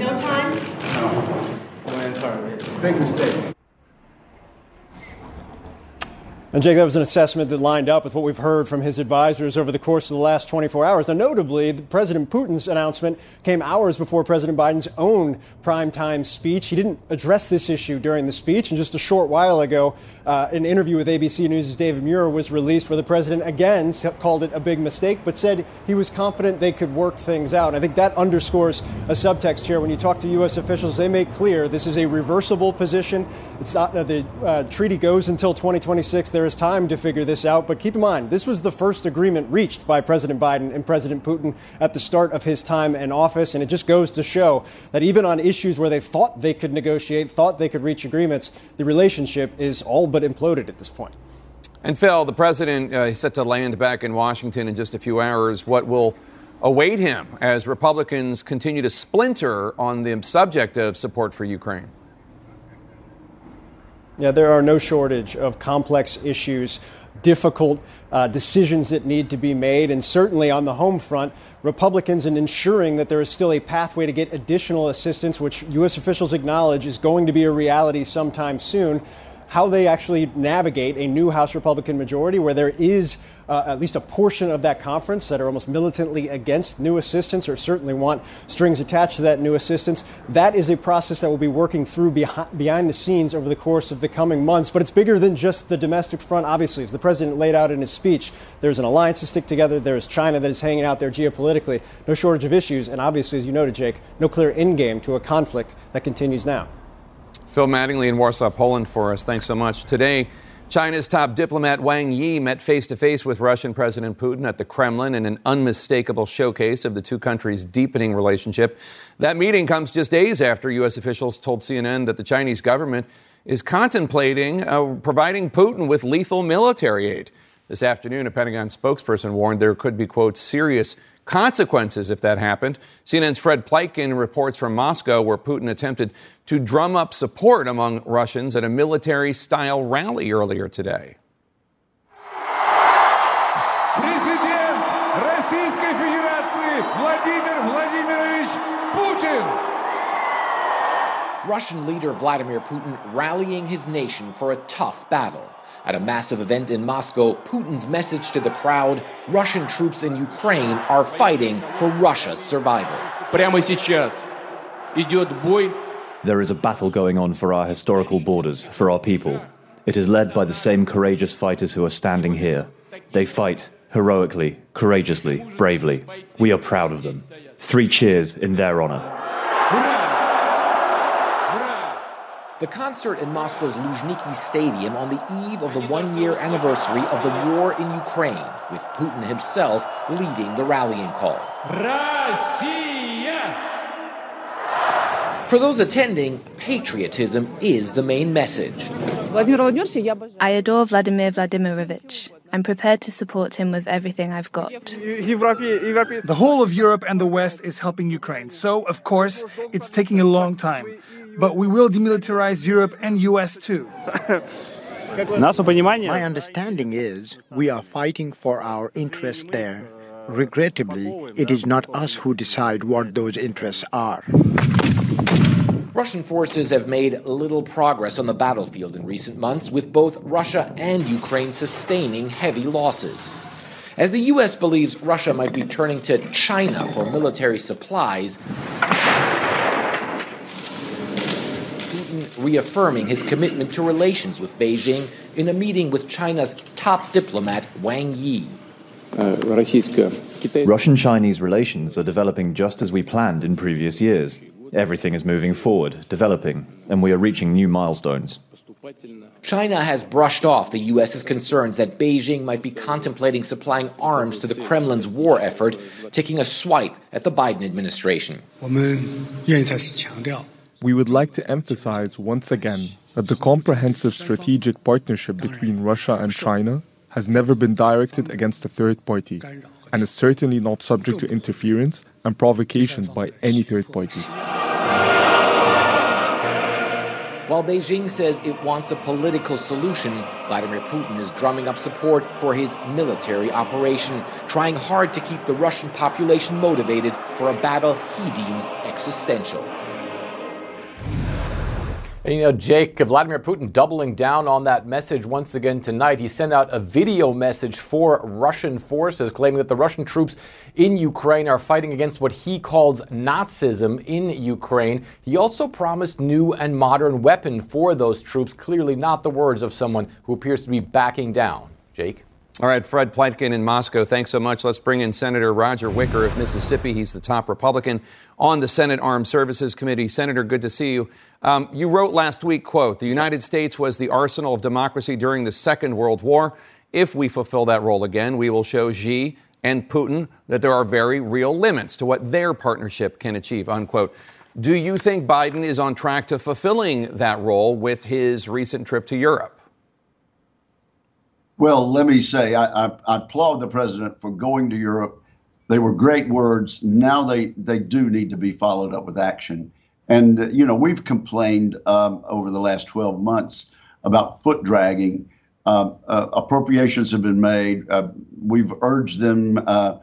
No time? No. Sorry. Big mistake. And Jake, that was an assessment that lined up with what we've heard from his advisors over the course of the last 24 hours. Now, notably, President Putin's announcement came hours before President Biden's own primetime speech. He didn't address this issue during the speech. And just a short while ago, uh, an interview with ABC News' David Muir was released where the president again called it a big mistake, but said he was confident they could work things out. I think that underscores a subtext here. When you talk to U.S. officials, they make clear this is a reversible position. It's not uh, the uh, treaty goes until 2026. There is time to figure this out. But keep in mind, this was the first agreement reached by President Biden and President Putin at the start of his time in office. And it just goes to show that even on issues where they thought they could negotiate, thought they could reach agreements, the relationship is all but imploded at this point. And Phil, the president uh, is set to land back in Washington in just a few hours. What will await him as Republicans continue to splinter on the subject of support for Ukraine? Yeah, there are no shortage of complex issues, difficult uh, decisions that need to be made, and certainly on the home front, Republicans in ensuring that there is still a pathway to get additional assistance, which U.S. officials acknowledge is going to be a reality sometime soon. How they actually navigate a new House Republican majority where there is uh, at least a portion of that conference that are almost militantly against new assistance or certainly want strings attached to that new assistance. That is a process that will be working through behind, behind the scenes over the course of the coming months. But it's bigger than just the domestic front, obviously. As the president laid out in his speech, there's an alliance to stick together. There's China that is hanging out there geopolitically. No shortage of issues. And obviously, as you noted, Jake, no clear end game to a conflict that continues now. Phil Mattingly in Warsaw, Poland for us. Thanks so much. Today, China's top diplomat Wang Yi met face to face with Russian President Putin at the Kremlin in an unmistakable showcase of the two countries' deepening relationship. That meeting comes just days after U.S. officials told CNN that the Chinese government is contemplating uh, providing Putin with lethal military aid. This afternoon, a Pentagon spokesperson warned there could be, quote, serious consequences if that happened. CNN's Fred Pleitgen reports from Moscow where Putin attempted to drum up support among Russians at a military style rally earlier today. Russian leader Vladimir Putin rallying his nation for a tough battle. At a massive event in Moscow, Putin's message to the crowd Russian troops in Ukraine are fighting for Russia's survival. There is a battle going on for our historical borders, for our people. It is led by the same courageous fighters who are standing here. They fight heroically, courageously, bravely. We are proud of them. Three cheers in their honor. The concert in Moscow's Luzhniki Stadium on the eve of the one year anniversary of the war in Ukraine, with Putin himself leading the rallying call. For those attending, patriotism is the main message. I adore Vladimir Vladimirovich. I'm prepared to support him with everything I've got. The whole of Europe and the West is helping Ukraine, so of course it's taking a long time. But we will demilitarize Europe and US too. My understanding is we are fighting for our interests there. Regrettably, it is not us who decide what those interests are. Russian forces have made little progress on the battlefield in recent months, with both Russia and Ukraine sustaining heavy losses. As the U.S. believes Russia might be turning to China for military supplies, Putin reaffirming his commitment to relations with Beijing in a meeting with China's top diplomat Wang Yi. Russian Chinese relations are developing just as we planned in previous years. Everything is moving forward, developing, and we are reaching new milestones. China has brushed off the U.S.'s concerns that Beijing might be contemplating supplying arms to the Kremlin's war effort, taking a swipe at the Biden administration. We would like to emphasize once again that the comprehensive strategic partnership between Russia and China has never been directed against a third party and is certainly not subject to interference and provocation by any third party. While Beijing says it wants a political solution, Vladimir Putin is drumming up support for his military operation, trying hard to keep the Russian population motivated for a battle he deems existential. And you know, Jake, Vladimir Putin doubling down on that message once again tonight. He sent out a video message for Russian forces claiming that the Russian troops in Ukraine are fighting against what he calls Nazism in Ukraine. He also promised new and modern weapon for those troops, clearly not the words of someone who appears to be backing down. Jake? All right, Fred Pleitgen in Moscow, thanks so much. Let's bring in Senator Roger Wicker of Mississippi. He's the top Republican on the Senate Armed Services Committee. Senator, good to see you. Um, you wrote last week, quote, the United States was the arsenal of democracy during the Second World War. If we fulfill that role again, we will show Xi and Putin that there are very real limits to what their partnership can achieve, unquote. Do you think Biden is on track to fulfilling that role with his recent trip to Europe? Well, let me say, I, I, I applaud the president for going to Europe. They were great words. Now they, they do need to be followed up with action. And, uh, you know, we've complained um, over the last 12 months about foot dragging. Uh, uh, appropriations have been made. Uh, we've urged them uh,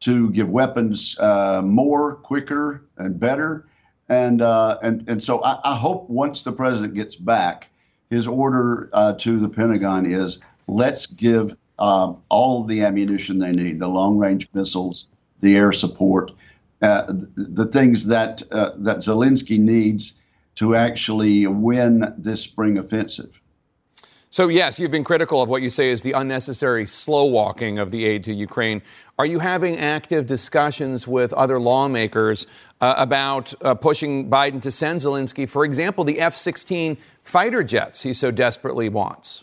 to give weapons more, quicker, and better. And, and, and so I, I, hope once the president gets back, his order to the Pentagon is let's give um, all the ammunition they need the long range missiles, the air support, uh, the things that uh, that Zelensky needs to actually win this spring offensive. So, yes, you've been critical of what you say is the unnecessary slow walking of the aid to Ukraine. Are you having active discussions with other lawmakers uh, about uh, pushing Biden to send Zelensky, for example, the F 16 fighter jets he so desperately wants?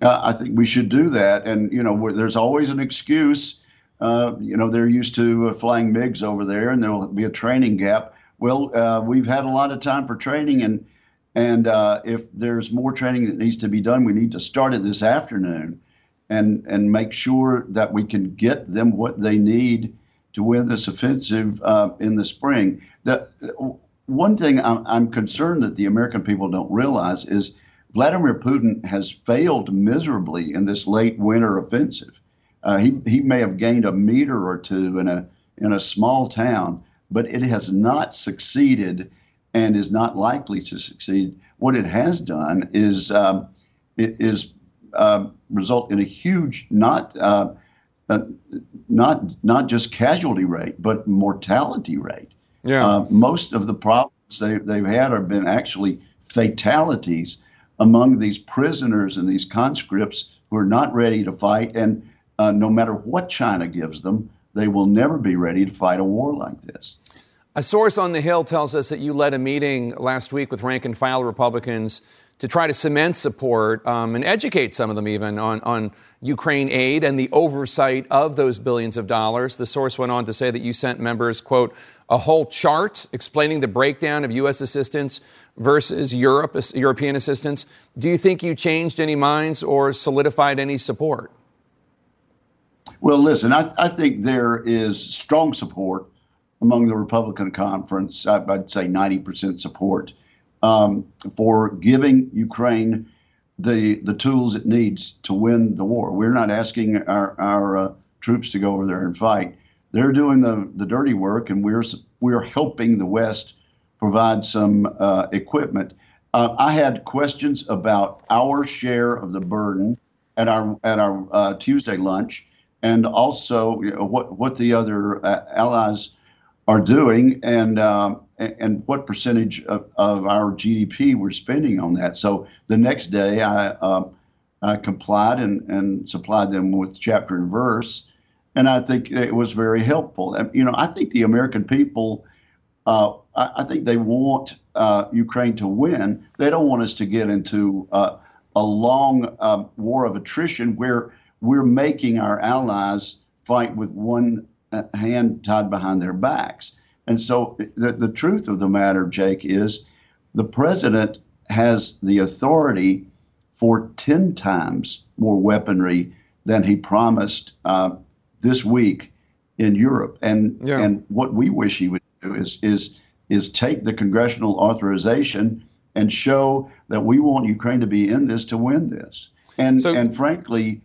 Uh, I think we should do that. And, you know, there's always an excuse uh, you know, they're used to uh, flying MiGs over there, and there'll be a training gap. Well, uh, we've had a lot of time for training, and and uh, if there's more training that needs to be done, we need to start it this afternoon, and and make sure that we can get them what they need to win this offensive uh, in the spring. That one thing I'm, I'm concerned that the American people don't realize is Vladimir Putin has failed miserably in this late winter offensive. Uh, he, he may have gained a meter or two in a, in a small town, but it has not succeeded and is not likely to succeed. What it has done is um, it is uh, result in a huge not uh, uh, not not just casualty rate but mortality rate. Yeah. Uh, most of the problems they, they've had have been actually fatalities among these prisoners and these conscripts who are not ready to fight and uh, no matter what China gives them, they will never be ready to fight a war like this. A source on the Hill tells us that you led a meeting last week with rank and file Republicans to try to cement support um, and educate some of them even on, on Ukraine aid and the oversight of those billions of dollars. The source went on to say that you sent members, quote, a whole chart explaining the breakdown of U.S. assistance versus Europe, European assistance. Do you think you changed any minds or solidified any support? Well, listen, I, I think there is strong support among the Republican conference. I'd say 90% support um, for giving Ukraine the the tools it needs to win the war. We're not asking our our uh, troops to go over there and fight. They're doing the the dirty work, and we're we're helping the West provide some uh, equipment. Uh, I had questions about our share of the burden at our at our uh, Tuesday lunch and also you know, what what the other uh, allies are doing and um, and what percentage of, of, our GDP we're spending on that. So the next day I, uh, I complied and, and supplied them with chapter and verse, and I think it was very helpful. You know, I think the American people uh, I, I think they want uh, Ukraine to win. They don't want us to get into uh, a long uh, war of attrition where we're making our allies fight with one uh, hand tied behind their backs. And so the, the truth of the matter, Jake, is the president has the authority for 10 times more weaponry than he promised uh, this week in Europe. And yeah. and what we wish he would do is is is take the congressional authorization and show that we want Ukraine to be in this to win this. And so, and frankly,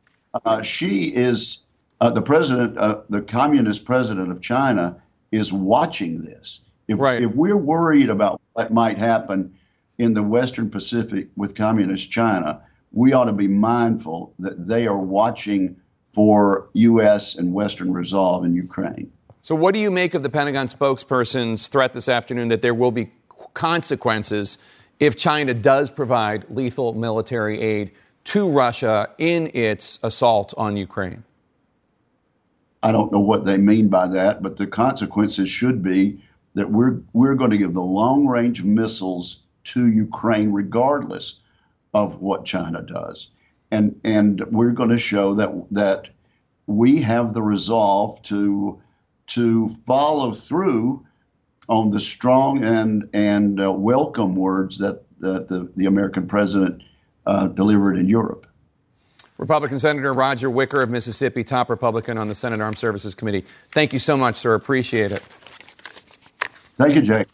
uh, Xi is uh, the president, uh, the communist president of China, is watching this. If, right. if we're worried about what might happen in the Western Pacific with communist China, we ought to be mindful that they are watching for U.S. and Western resolve in Ukraine. So, what do you make of the Pentagon spokesperson's threat this afternoon that there will be consequences if China does provide lethal military aid to Russia in its assault on Ukraine? I don't know what they mean by that, but the consequences should be that we're we're going to give the long range missiles to Ukraine regardless of what China does. And and we're going to show that that we have the resolve to to follow through on the strong and and uh, welcome words that, that the, the American president uh, delivered in Europe. Republican Senator Roger Wicker of Mississippi, top Republican on the Senate Armed Services Committee. Thank you so much, sir. Appreciate it. Thank you, Jake.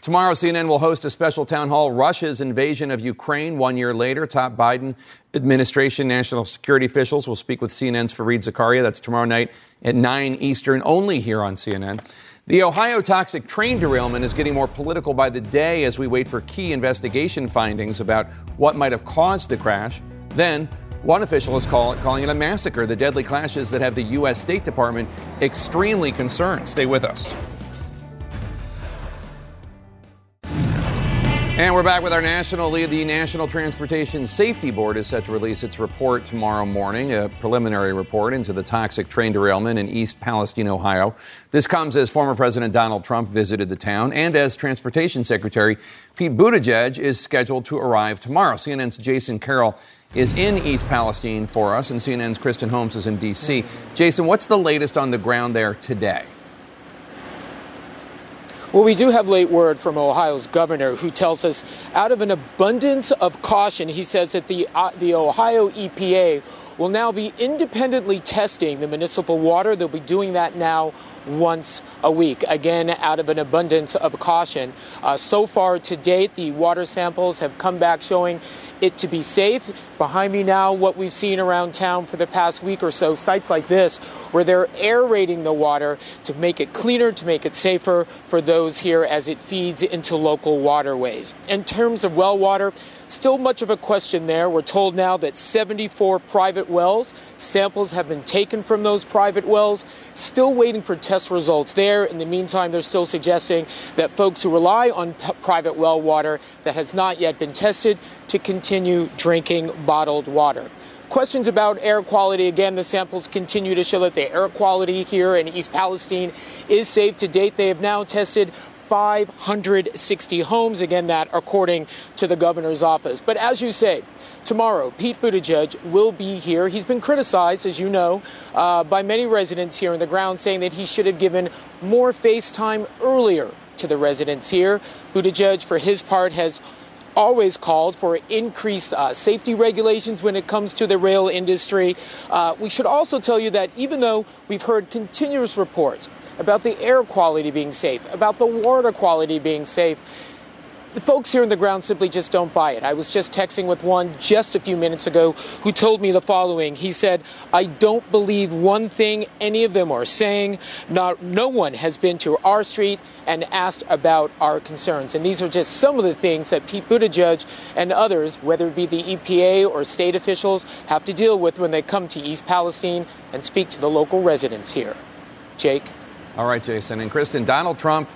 Tomorrow, CNN will host a special town hall. Russia's invasion of Ukraine one year later. Top Biden administration national security officials will speak with CNN's Fareed Zakaria. That's tomorrow night at 9 Eastern, only here on CNN. The Ohio toxic train derailment is getting more political by the day as we wait for key investigation findings about what might have caused the crash. Then, one official is call calling it a massacre, the deadly clashes that have the U.S. State Department extremely concerned. Stay with us. And we're back with our national lead. The National Transportation Safety Board is set to release its report tomorrow morning, a preliminary report into the toxic train derailment in East Palestine, Ohio. This comes as former President Donald Trump visited the town and as Transportation Secretary Pete Buttigieg is scheduled to arrive tomorrow. CNN's Jason Carroll is in East Palestine for us, and CNN's Kristen Holmes is in D.C. Jason, what's the latest on the ground there today? Well, we do have late word from Ohio's governor who tells us out of an abundance of caution, he says that the, uh, the Ohio EPA will now be independently testing the municipal water. They'll be doing that now once a week, again, out of an abundance of caution. Uh, so far to date, the water samples have come back showing it to be safe. Behind me now, what we've seen around town for the past week or so, sites like this, where they're aerating the water to make it cleaner, to make it safer for those here as it feeds into local waterways. In terms of well water, Still much of a question there. We're told now that 74 private wells, samples have been taken from those private wells. Still waiting for test results there. In the meantime, they're still suggesting that folks who rely on p- private well water that has not yet been tested to continue drinking bottled water. Questions about air quality. Again, the samples continue to show that the air quality here in East Palestine is safe to date. They have now tested 560 homes. Again, that according to the governor's office. But as you say, tomorrow, Pete Buttigieg will be here. He's been criticized, as you know, uh, by many residents here on the ground, saying that he should have given more face time earlier to the residents here. Buttigieg, for his part, has always called for increased uh, safety regulations when it comes to the rail industry. Uh, we should also tell you that even though we've heard continuous reports about the air quality being safe, about the water quality being safe. The folks here on the ground simply just don't buy it. I was just texting with one just a few minutes ago who told me the following. He said, I don't believe one thing any of them are saying. Not, no one has been to our street and asked about our concerns. And these are just some of the things that Pete Buttigieg and others, whether it be the EPA or state officials, have to deal with when they come to East Palestine and speak to the local residents here. Jake? All right, Jason. And Kristen, Donald Trump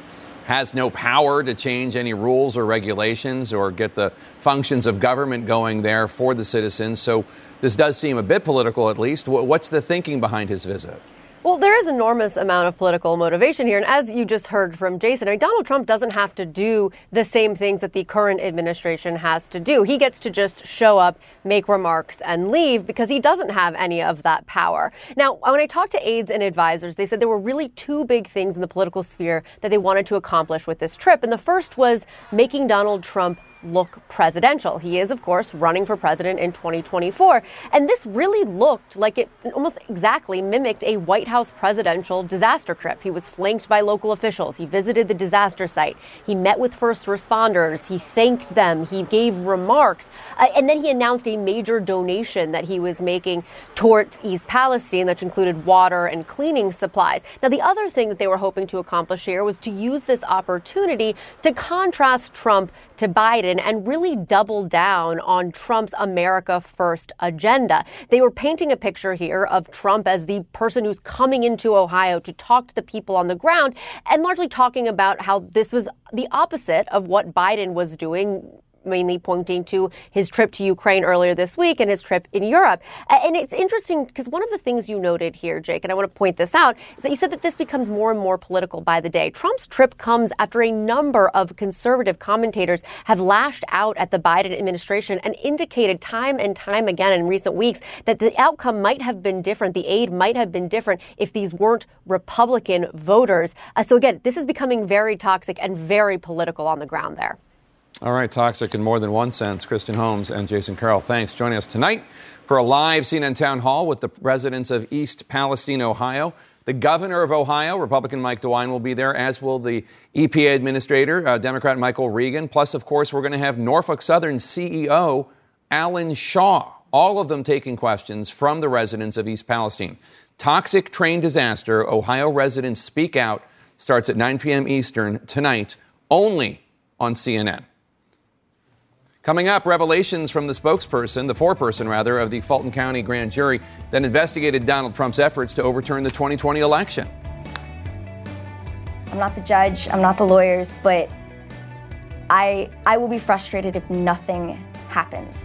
has no power to change any rules or regulations or get the functions of government going there for the citizens. So this does seem a bit political, at least. What's the thinking behind his visit? Well, there is enormous amount of political motivation here. And as you just heard from Jason, I mean, Donald Trump doesn't have to do the same things that the current administration has to do. He gets to just show up, make remarks, and leave because he doesn't have any of that power. Now, when I talked to aides and advisors, they said there were really two big things in the political sphere that they wanted to accomplish with this trip. And the first was making Donald Trump look presidential. He is, of course, running for president in 2024. And this really looked like it almost exactly mimicked a White House presidential disaster trip. He was flanked by local officials. He visited the disaster site. He met with first responders. He thanked them. He gave remarks. Uh, and then he announced a major donation that he was making towards East Palestine, which included water and cleaning supplies. Now, the other thing that they were hoping to accomplish here was to use this opportunity to contrast Trump to Biden and really double down on Trump's America First agenda. They were painting a picture here of Trump as the person who's coming into Ohio to talk to the people on the ground and largely talking about how this was the opposite of what Biden was doing mainly pointing to his trip to Ukraine earlier this week and his trip in Europe. And it's interesting because one of the things you noted here, Jake, and I want to point this out, is that you said that this becomes more and more political by the day. Trump's trip comes after a number of conservative commentators have lashed out at the Biden administration and indicated time and time again in recent weeks that the outcome might have been different. The aid might have been different if these weren't Republican voters. Uh, so again, this is becoming very toxic and very political on the ground there. All right, toxic in more than one sense. Kristen Holmes and Jason Carroll, thanks. Joining us tonight for a live CNN town hall with the residents of East Palestine, Ohio. The governor of Ohio, Republican Mike DeWine, will be there, as will the EPA administrator, uh, Democrat Michael Regan. Plus, of course, we're going to have Norfolk Southern CEO Alan Shaw. All of them taking questions from the residents of East Palestine. Toxic train disaster. Ohio residents speak out. Starts at 9 p.m. Eastern tonight, only on CNN. Coming up, revelations from the spokesperson, the foreperson rather, of the Fulton County grand jury that investigated Donald Trump's efforts to overturn the 2020 election. I'm not the judge, I'm not the lawyers, but I I will be frustrated if nothing happens.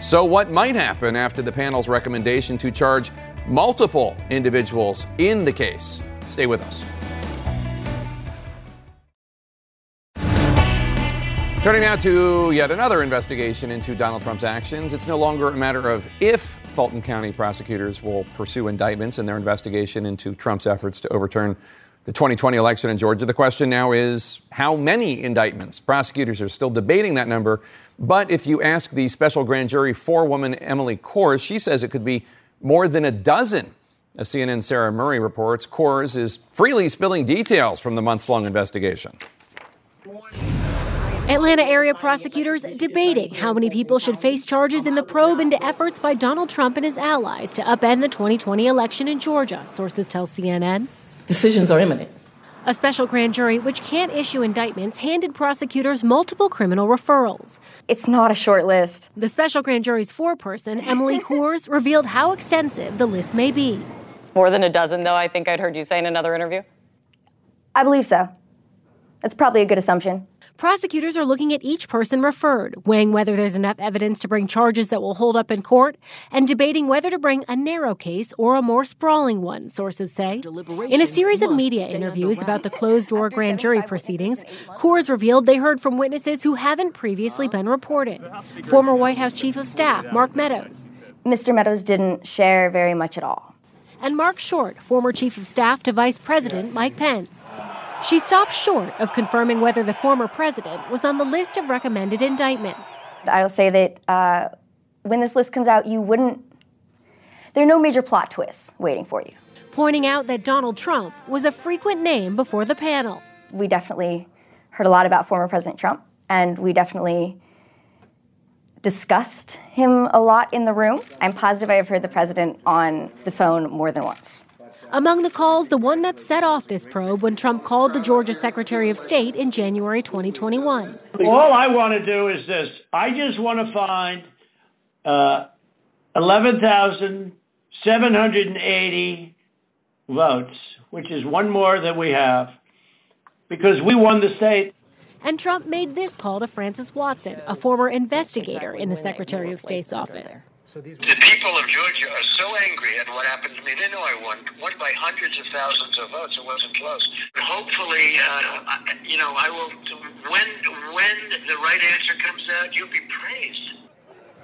So what might happen after the panel's recommendation to charge multiple individuals in the case? Stay with us. Turning now to yet another investigation into Donald Trump's actions. It's no longer a matter of if Fulton County prosecutors will pursue indictments in their investigation into Trump's efforts to overturn the 2020 election in Georgia. The question now is how many indictments? Prosecutors are still debating that number. But if you ask the special grand jury forewoman Emily Kohrs, she says it could be more than a dozen. As CNN Sarah Murray reports, Kohrs is freely spilling details from the months long investigation. Atlanta area prosecutors debating how many people should face charges in the probe into efforts by Donald Trump and his allies to upend the 2020 election in Georgia, sources tell CNN. Decisions are imminent. A special grand jury, which can't issue indictments, handed prosecutors multiple criminal referrals. It's not a short list. The special grand jury's foreperson, Emily Kohrs, revealed how extensive the list may be. More than a dozen, though, I think I'd heard you say in another interview. I believe so. That's probably a good assumption. Prosecutors are looking at each person referred, weighing whether there's enough evidence to bring charges that will hold up in court, and debating whether to bring a narrow case or a more sprawling one, sources say. In a series of media interviews about the closed door grand jury proceedings, Kohrs revealed they heard from witnesses who haven't previously been reported. Former White House Chief of Staff Mark Meadows. Mr. Meadows didn't share very much at all. And Mark Short, former Chief of Staff to Vice President Mike Pence. She stopped short of confirming whether the former president was on the list of recommended indictments. I'll say that uh, when this list comes out, you wouldn't. There are no major plot twists waiting for you. Pointing out that Donald Trump was a frequent name before the panel. We definitely heard a lot about former President Trump, and we definitely discussed him a lot in the room. I'm positive I have heard the president on the phone more than once. Among the calls, the one that set off this probe when Trump called the Georgia Secretary of State in January 2021. All I want to do is this I just want to find uh, 11,780 votes, which is one more than we have, because we won the state. And Trump made this call to Frances Watson, a former investigator in the Secretary of State's office. The people of Georgia are so angry at what happened to me. They know I won, won by hundreds of thousands of votes. It wasn't close. Hopefully, uh, you know, I will. When when the right answer comes out, you'll be praised.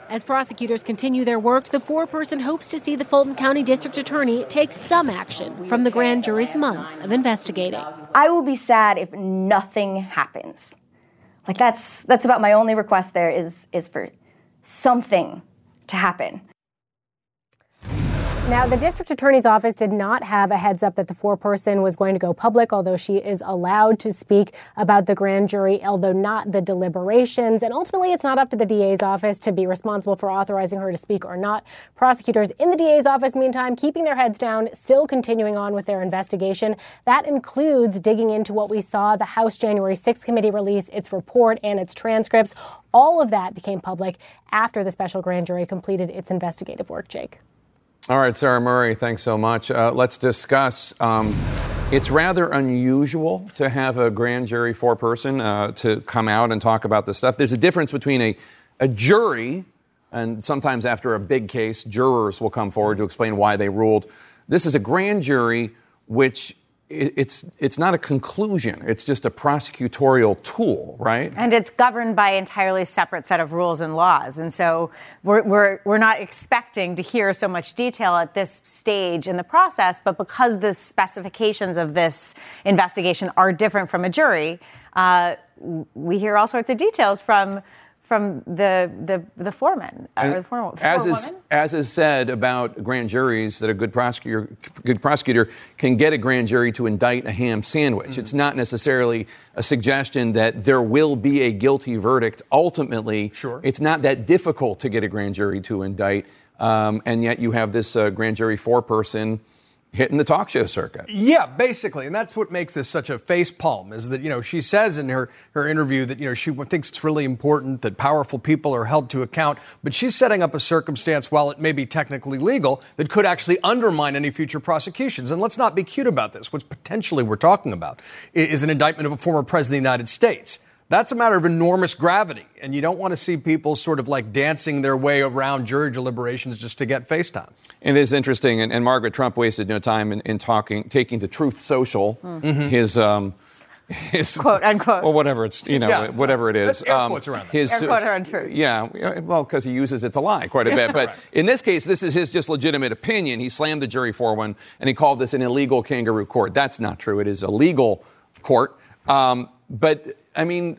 As prosecutors continue their work, the foreperson hopes to see the Fulton County District Attorney take some action from the grand jury's months of investigating. I will be sad if nothing happens. Like that's that's about my only request there is is for something to happen. Now, the district attorney's office did not have a heads up that the foreperson was going to go public, although she is allowed to speak about the grand jury, although not the deliberations. And ultimately, it's not up to the DA's office to be responsible for authorizing her to speak or not. Prosecutors in the DA's office, meantime, keeping their heads down, still continuing on with their investigation. That includes digging into what we saw the House January 6th committee release its report and its transcripts. All of that became public after the special grand jury completed its investigative work, Jake. All right, Sarah Murray, thanks so much. Uh, let's discuss. Um, it's rather unusual to have a grand jury foreperson uh, to come out and talk about this stuff. There's a difference between a, a jury, and sometimes after a big case, jurors will come forward to explain why they ruled. This is a grand jury, which it's it's not a conclusion. It's just a prosecutorial tool, right? And it's governed by an entirely separate set of rules and laws. And so we're, we're, we're not expecting to hear so much detail at this stage in the process, but because the specifications of this investigation are different from a jury, uh, we hear all sorts of details from from the the, the foreman or the forewoman. as is as is said about grand juries, that a good prosecutor good prosecutor can get a grand jury to indict a ham sandwich. It's not necessarily a suggestion that there will be a guilty verdict. Ultimately, sure. it's not that difficult to get a grand jury to indict, um, and yet you have this uh, grand jury foreperson hitting the talk show circuit. Yeah, basically, and that's what makes this such a face palm. Is that you know she says in her her interview that you know she thinks it's really important that powerful people are held to account, but she's setting up a circumstance, while it may be technically legal, that could actually undermine any future prosecutions. And let's not be cute about this. What's potentially we're talking about is an indictment of a former president of the United States. That's a matter of enormous gravity, and you don't want to see people sort of like dancing their way around jury deliberations just to get face time. It is interesting, and, and Margaret Trump wasted no time in, in talking, taking to Truth Social, Mhm. his. Um, his Quote, unquote. or whatever it's you know Yeah. whatever it is. Air quotes around that. his Air quote around truth. Yeah, yeah, well, because he uses it to lie quite a bit. But Right. in this case, this is his just legitimate opinion. He slammed the jury for one, and he called this an illegal kangaroo court. That's not true. It is a legal court. Um, but I mean,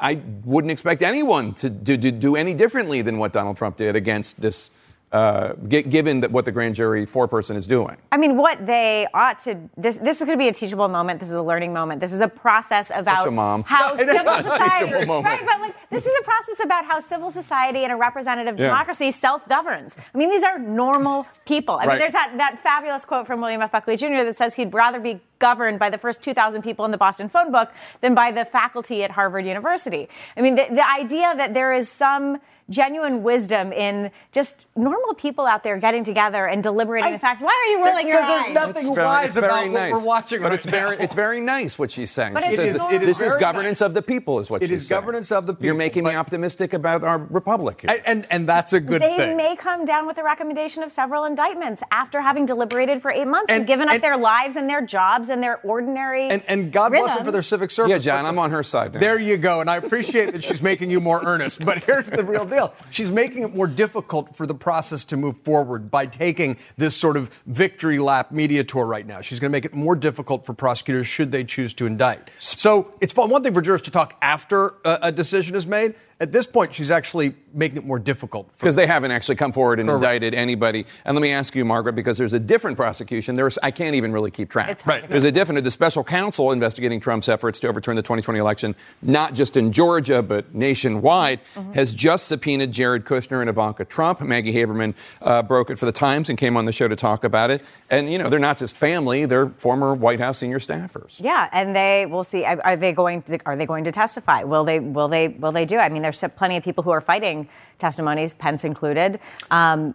I wouldn't expect anyone to do, to do any differently than what Donald Trump did against this, uh, gi- given that what the grand jury foreperson is doing. I mean, what they ought to this this is going to be a teachable moment. This is a learning moment. This is a process about a mom. how No, it is civil a society, right? But like, this is a process about how civil society and a representative Yeah. democracy self-governs. I mean, these are normal people. I Right. mean, there's that that fabulous quote from William F. Buckley Jr. that says he'd rather be governed by the first 2,000 people in the Boston phone book than by the faculty at Harvard University. I mean, the, the idea that there is some genuine wisdom in just normal people out there getting together and deliberating the facts. Why are you rolling your Because there's nothing It's very- wise it's very about what we're watching But right it's very, now. it's very nice what she's saying. But she it's says normal. this, It is is very governance of the people, is what It she's is saying. governance of the people. You're making me optimistic about our republic here. And, and and that's a good they thing. They may come down with a recommendation of several indictments after having deliberated for eight months and, And- given up and- their lives and their jobs and their ordinary and, and God bless them for their civic service. Yeah, John, I'm on her side now. There you go. And I appreciate that she's making you more earnest. But here's the real deal she's making it more difficult for the process to move forward by taking this sort of victory lap media tour right now. She's going to make it more difficult for prosecutors should they choose to indict. So it's fun- one thing for jurors to talk after a, a decision is made. At this point, she's actually making it more difficult. because they haven't actually come forward and Correct. indicted anybody. And let me ask you, Margaret, because there's a different prosecution. There's I can't even really keep track. It's hard There's a different. The special counsel investigating Trump's efforts to overturn the 2020 election, not just in Georgia but nationwide, Mm-hmm. has just subpoenaed Jared Kushner and Ivanka Trump. Maggie Haberman uh, broke it for the Times and came on the show to talk about it. And you know, they're not just family; they're former White House senior staffers. Yeah, and they We'll see. Are are they going? To, are they going to testify? Will they? Will they? Will they do? I mean, there's plenty of people who are fighting testimonies, Pence included. Um,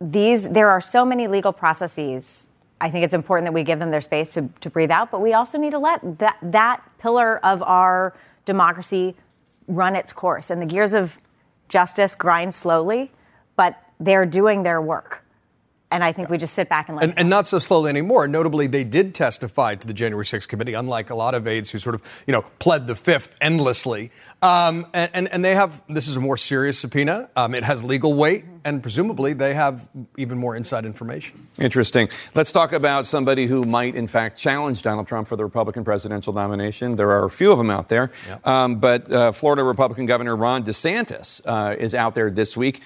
these there are so many legal processes. I think it's important that we give them their space to, to breathe out, but we also need to let that that pillar of our democracy run its course. And the gears of justice grind slowly, but they're doing their work. And I think we just sit back and let and, and, not so slowly anymore. Notably, they did testify to the January 6th committee, unlike a lot of aides who sort of, you know, pled the fifth endlessly. Um, and, and, and, they have, this is a more serious subpoena. Um, it has legal weight, and presumably they have even more inside information. Interesting. Let's talk about somebody who might, in fact, challenge Donald Trump for the Republican presidential nomination. There are a few of them out there. Um, but uh, Florida Republican Governor Ron DeSantis uh, is out there this week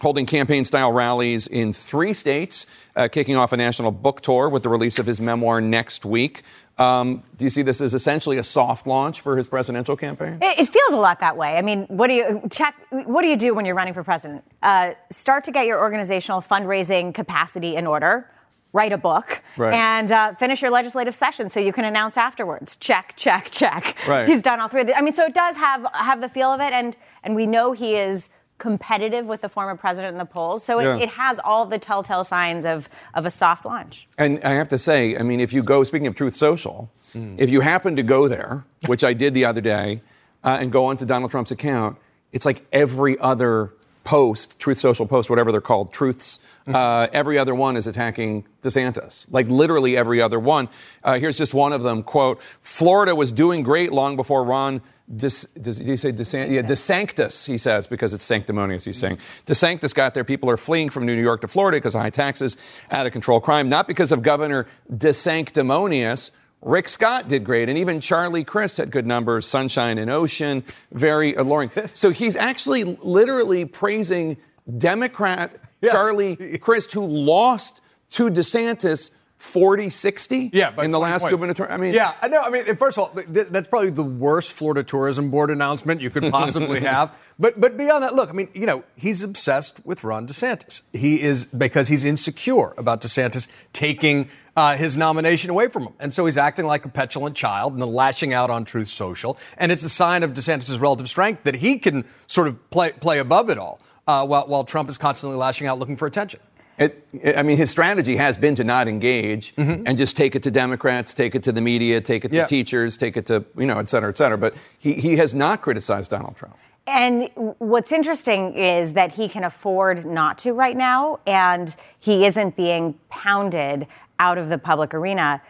holding campaign style rallies in three states, uh, kicking off a national book tour with the release of his memoir next week. Um, do you see this as essentially a soft launch for his presidential campaign? It, it, feels a lot that way. I mean, what do you check? What do you do when you're running for president? Uh, start to get your organizational fundraising capacity in order. Write a book right. and uh, finish your legislative session so you can announce afterwards. Check, check, check. Right. He's done all three. I mean, so it does have have the feel of it, and and we know he is competitive with the former president in the polls. So it, yeah. it, has all the telltale signs of, of a soft launch. And I have to say, I mean, if you go, speaking of Truth Social, mm. if you happen to go there, which I did the other day, uh, and go onto Donald Trump's account, it's like every other post, Truth Social post, whatever they're called, truths, mm-hmm. uh, every other one is attacking DeSantis. Like literally every other one. Uh, here's just one of them. Quote, Florida was doing great long before Ron Dis, does he say DeSantis? Yeah, DeSanctus, he says, because it's sanctimonious, he's saying. DeSanctus got there. People are fleeing from New York to Florida because of high taxes, out of control crime, not because of Governor DeSanctimonious. Rick Scott did great, and even Charlie Crist had good numbers, Sunshine and Ocean, very alluring. So he's actually literally praising Democrat yeah. Charlie Crist, who lost to DeSantis 40 60 yeah, in the last gubernatorial. I mean, yeah, I know. I mean, first of all, that's probably the worst Florida Tourism Board announcement you could possibly have. But but beyond that, look, I mean, you know, he's obsessed with Ron DeSantis. He is because he's insecure about DeSantis taking uh, his nomination away from him, and so he's acting like a petulant child and lashing out on Truth Social. And it's a sign of DeSantis' relative strength that he can sort of play play above it all, uh, while while Trump is constantly lashing out looking for attention. It, I mean, his strategy has been to not engage mm-hmm. and just take it to Democrats, take it to the media, take it to yeah. teachers, take it to, you know, et cetera, et cetera. But he, he has not criticized Donald Trump. And what's interesting is that he can afford not to right now, and he isn't being pounded out of the public arena.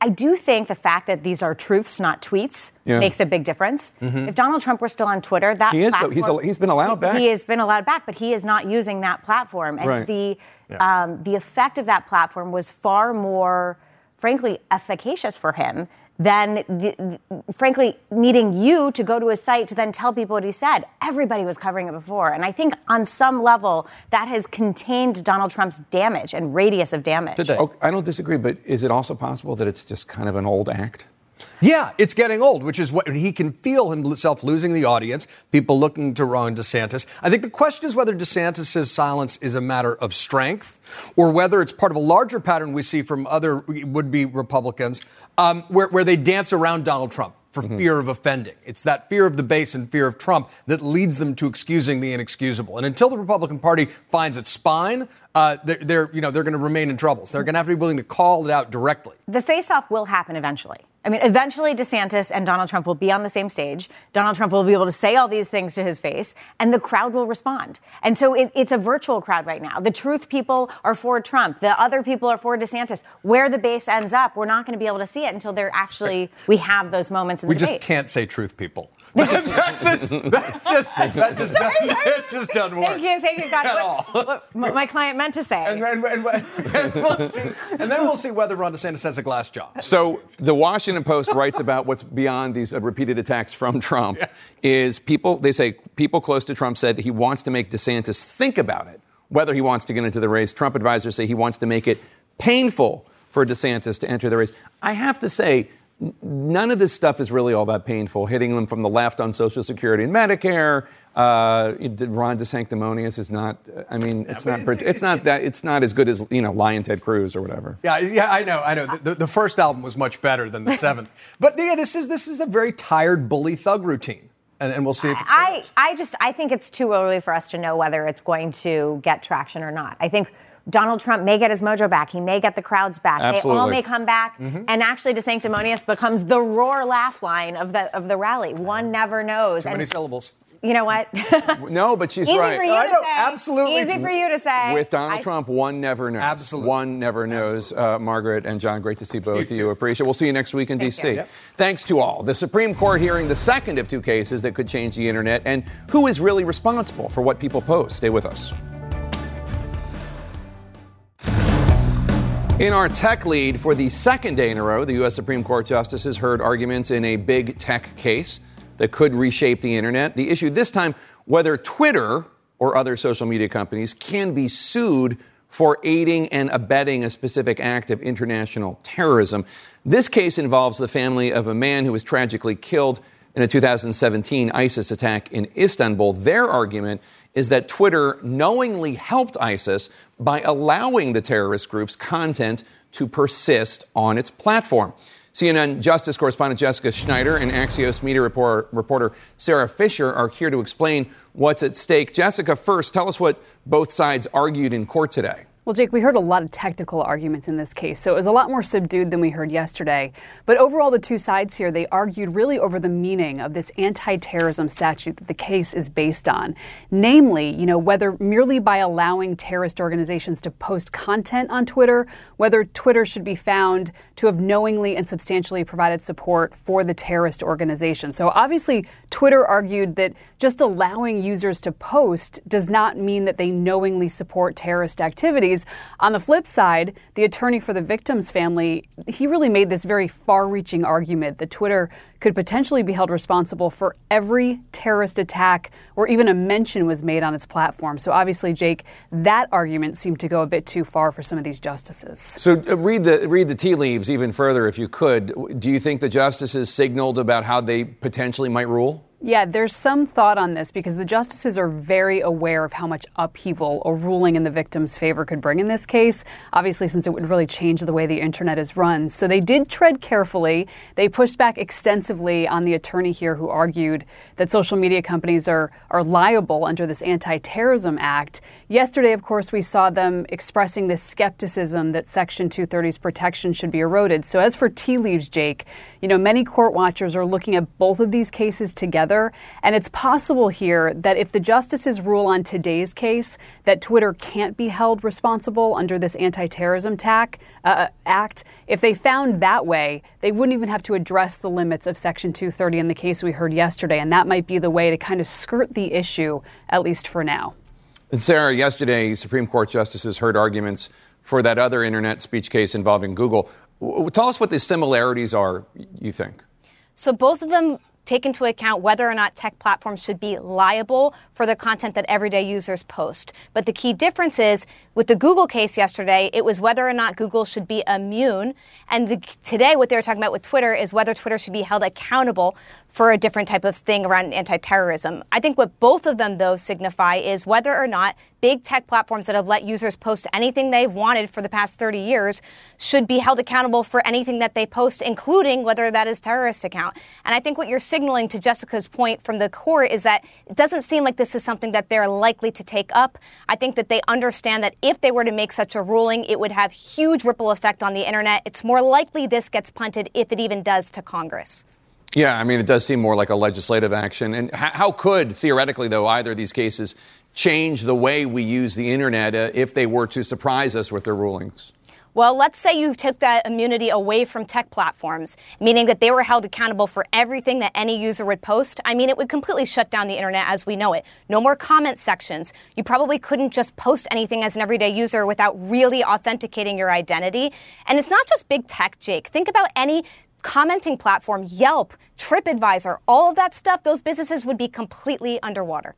I do think the fact that these are truths, not tweets, yeah. makes a big difference. Mm-hmm. If Donald Trump were still on Twitter, that he is. Platform, he's, he's been allowed back. He has been allowed back, but he is not using that platform. And right. the yeah. um, the effect of that platform was far more, frankly, efficacious for him than, the, frankly, needing you to go to his site to then tell people what he said. Everybody was covering it before. And I think on some level, that has contained Donald Trump's damage and radius of damage. Oh, I don't disagree, but is it also possible that it's just kind of an old act? Yeah, it's getting old, which is what he can feel himself losing the audience, people looking to Ron DeSantis. I think the question is whether DeSantis' silence is a matter of strength or whether it's part of a larger pattern we see from other would be Republicans um, where, where they dance around Donald Trump for mm-hmm. fear of offending. It's that fear of the base and fear of Trump that leads them to excusing the inexcusable. And until the Republican Party finds its spine, uh, they're, they're, you know they're going to remain in trouble. So they're going to have to be willing to call it out directly. The face-off will happen eventually. I mean, eventually DeSantis and Donald Trump will be on the same stage. Donald Trump will be able to say all these things to his face, and the crowd will respond. And so it, it's a virtual crowd right now. The truth people are for Trump. The other people are for DeSantis. Where the base ends up, we're not going to be able to see it until they're actually we have those moments in we the debate. We just can't say truth people. that's, just, that's just that just sorry, sorry. Just doesn't work. Thank you, thank you, God. What, what, my client meant to say. And, and, and, and, we'll see, and then we'll see whether Ron DeSantis has a glass jaw. So the Washington Post writes about what's beyond these uh, repeated attacks from Trump. Yeah. Is people they say people close to Trump said he wants to make DeSantis think about it whether he wants to get into the race. Trump advisors say he wants to make it painful for DeSantis to enter the race. I have to say none of this stuff is really all that painful. Hitting them from the left on Social Security and Medicare. Uh, Ron DeSanctimonious is not. I mean, it's yeah, not. It's not that. It's not as good as you know, Lyin' Ted Cruz or whatever. Yeah, yeah, I know, I know. The, the first album was much better than the seventh. but yeah, this is this is a very tired bully thug routine. And, and, we'll see if it's. I, I just I think it's too early for us to know whether it's going to get traction or not. I think Donald Trump may get his mojo back. He may get the crowds back. Absolutely. They all may come back. Mm-hmm. And actually, DeSanctimonious becomes the roar laugh line of the of the rally. One never knows. Too and, many syllables. You know what? no, but she's Easy right. for you I to know, say. absolutely. Easy for you to say. With Donald I- Trump, one never knows. Absolutely. One never knows. Uh, Margaret and John, great to see both of you. Appreciate it. We'll see you next week in Thank D.C. Yep. Thanks to all. The Supreme Court hearing the second of two cases that could change the internet and who is really responsible for what people post. Stay with us. In our tech lead, for the second day in a row, the U.S. Supreme Court justices heard arguments in a big tech case that could reshape the internet. The issue this time whether Twitter or other social media companies can be sued for aiding and abetting a specific act of international terrorism. This case involves the family of a man who was tragically killed in a 2017 ISIS attack in Istanbul. Their argument is that Twitter knowingly helped ISIS by allowing the terrorist group's content to persist on its platform. CNN Justice correspondent Jessica Schneider and Axios media reporter, reporter Sara Fischer are here to explain what's at stake. Jessica, first, tell us what both sides argued in court today. Well, Jake, we heard a lot of technical arguments in this case, so it was a lot more subdued than we heard yesterday. But overall, the two sides here, they argued really over the meaning of this anti-terrorism statute that the case is based on. Namely, you know, whether merely by allowing terrorist organizations to post content on Twitter, whether Twitter should be found to have knowingly and substantially provided support for the terrorist organization. So obviously, Twitter argued that just allowing users to post does not mean that they knowingly support terrorist activities. On the flip side, the attorney for the victim's family, he really made this very far-reaching argument that Twitter could potentially be held responsible for every terrorist attack or even a mention was made on its platform. So obviously, Jake, that argument seemed to go a bit too far for some of these justices. So uh, read the read the tea leaves even further, if you could. Do you think the justices signaled about how they potentially might rule? Yeah, there's some thought on this because the justices are very aware of how much upheaval a ruling in the victim's favor could bring in this case, obviously, since it would really change the way the internet is run. So they did tread carefully. They pushed back extensively on the attorney here who argued that social media companies are, are liable under this Anti Terrorism Act. Yesterday, of course, we saw them expressing this skepticism that Section 230's protection should be eroded. So, as for tea leaves, Jake, you know, many court watchers are looking at both of these cases together, and it's possible here that if the justices rule on today's case that Twitter can't be held responsible under this anti-terrorism tac, uh, act, if they found that way, they wouldn't even have to address the limits of Section 230 in the case we heard yesterday, and that might be the way to kind of skirt the issue, at least for now. Sarah, yesterday, Supreme Court justices heard arguments for that other internet speech case involving Google. W- Tell us what the similarities are, you think. So both of them take into account whether or not tech platforms should be liable for the content that everyday users post. But the key difference is with the Google case yesterday, it was whether or not Google should be immune. And the, today, what they were talking about with Twitter is whether Twitter should be held accountable for a different type of thing around anti-terrorism. I think what both of them, though, signify is whether or not big tech platforms that have let users post anything they've wanted for the past 30 years should be held accountable for anything that they post, including whether that is terrorist account. And I think what you're signaling to Jessica's point from the court is that it doesn't seem like this is something that they're likely to take up. I think that they understand that if they were to make such a ruling, it would have huge ripple effect on the internet. It's more likely this gets punted if it even does to Congress. Yeah, I mean, it does seem more like a legislative action. And how could, theoretically, though, either of these cases change the way we use the internet uh, if they were to surprise us with their rulings? Well, let's say you've took that immunity away from tech platforms, meaning that they were held accountable for everything that any user would post. I mean, it would completely shut down the internet as we know it. No more comment sections. You probably couldn't just post anything as an everyday user without really authenticating your identity. And it's not just big tech, Jake. Think about any commenting platform, Yelp, TripAdvisor, all of that stuff, those businesses would be completely underwater.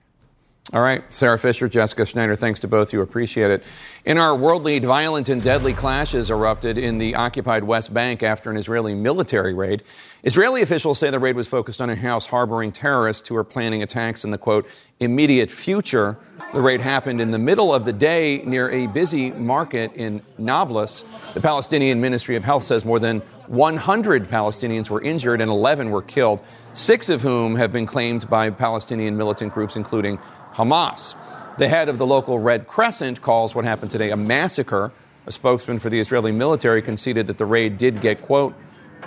All right, Sara Fischer, Jessica Schneider, thanks to both you. Appreciate it. In our world lead, violent and deadly clashes erupted in the occupied West Bank after an Israeli military raid. Israeli officials say the raid was focused on a house harboring terrorists who are planning attacks in the quote, immediate future. The raid happened in the middle of the day near a busy market in Nablus. The Palestinian Ministry of Health says more than 100 Palestinians were injured and 11 were killed, six of whom have been claimed by Palestinian militant groups, including Hamas. The head of the local Red Crescent calls what happened today a massacre. A spokesman for the Israeli military conceded that the raid did get, quote,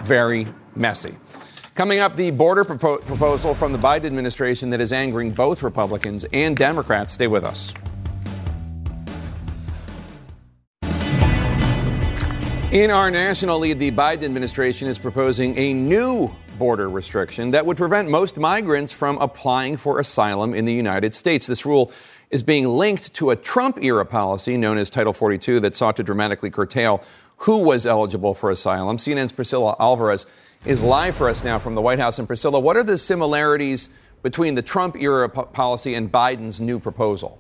very messy. Coming up, the border propo- proposal from the Biden administration that is angering both Republicans and Democrats. Stay with us. In our national lead, the Biden administration is proposing a new border restriction that would prevent most migrants from applying for asylum in the United States. This rule is being linked to a Trump era policy known as Title 42 that sought to dramatically curtail who was eligible for asylum. CNN's Priscilla Alvarez is live for us now from the White House. And Priscilla, what are the similarities between the Trump era po- policy and Biden's new proposal?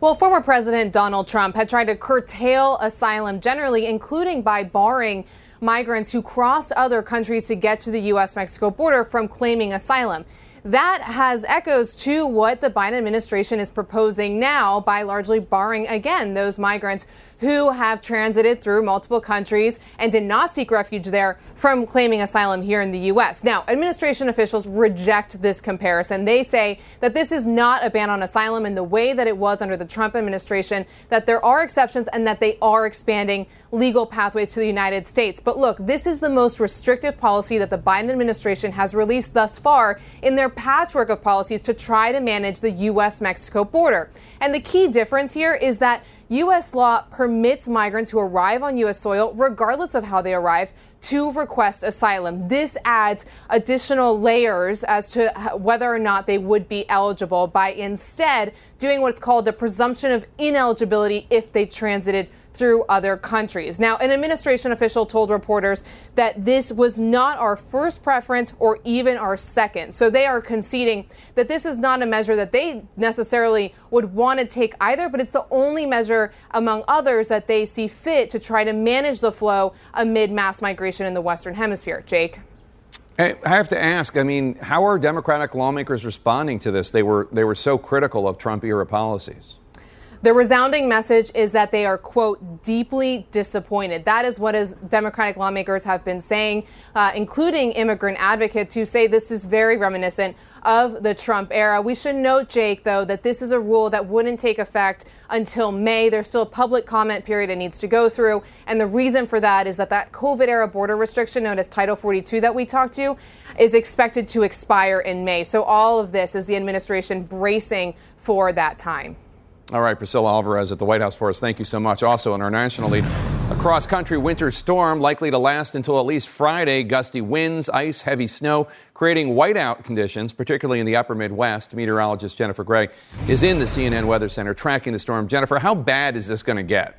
Well, former President Donald Trump had tried to curtail asylum generally, including by barring migrants who crossed other countries to get to the U.S. Mexico border from claiming asylum. That has echoes to what the Biden administration is proposing now by largely barring again those migrants who have transited through multiple countries and did not seek refuge there from claiming asylum here in the U.S. Now, administration officials reject this comparison. They say that this is not a ban on asylum in the way that it was under the Trump administration, that there are exceptions and that they are expanding legal pathways to the United States. But look, this is the most restrictive policy that the Biden administration has released thus far in their patchwork of policies to try to manage the U.S. Mexico border. And the key difference here is that U.S. law permits migrants who arrive on U.S. soil, regardless of how they arrive, to request asylum. This adds additional layers as to whether or not they would be eligible by instead doing what's called a presumption of ineligibility if they transited through other countries. Now, an administration official told reporters that this was not our first preference or even our second. So they are conceding that this is not a measure that they necessarily would want to take either, but it's the only measure among others that they see fit to try to manage the flow amid mass migration in the Western Hemisphere. Jake? I have to ask. I mean, how are Democratic lawmakers responding to this? They were they were so critical of Trump era policies. The resounding message is that they are, quote, deeply disappointed. That is what is Democratic lawmakers have been saying, uh, including immigrant advocates who say this is very reminiscent of the Trump era. We should note, Jake, though, that this is a rule that wouldn't take effect until May. There's still a public comment period it needs to go through. And the reason for that is that that COVID era border restriction known as Title 42 that we talked to is expected to expire in May. So all of this is the administration bracing for that time. All right, Priscilla Alvarez at the White House for us. Thank you so much. Also, in our national lead, a cross country winter storm likely to last until at least Friday. Gusty winds, ice, heavy snow, creating whiteout conditions, particularly in the upper Midwest. Meteorologist Jennifer Gray is in the CNN Weather Center tracking the storm. Jennifer, how bad is this going to get?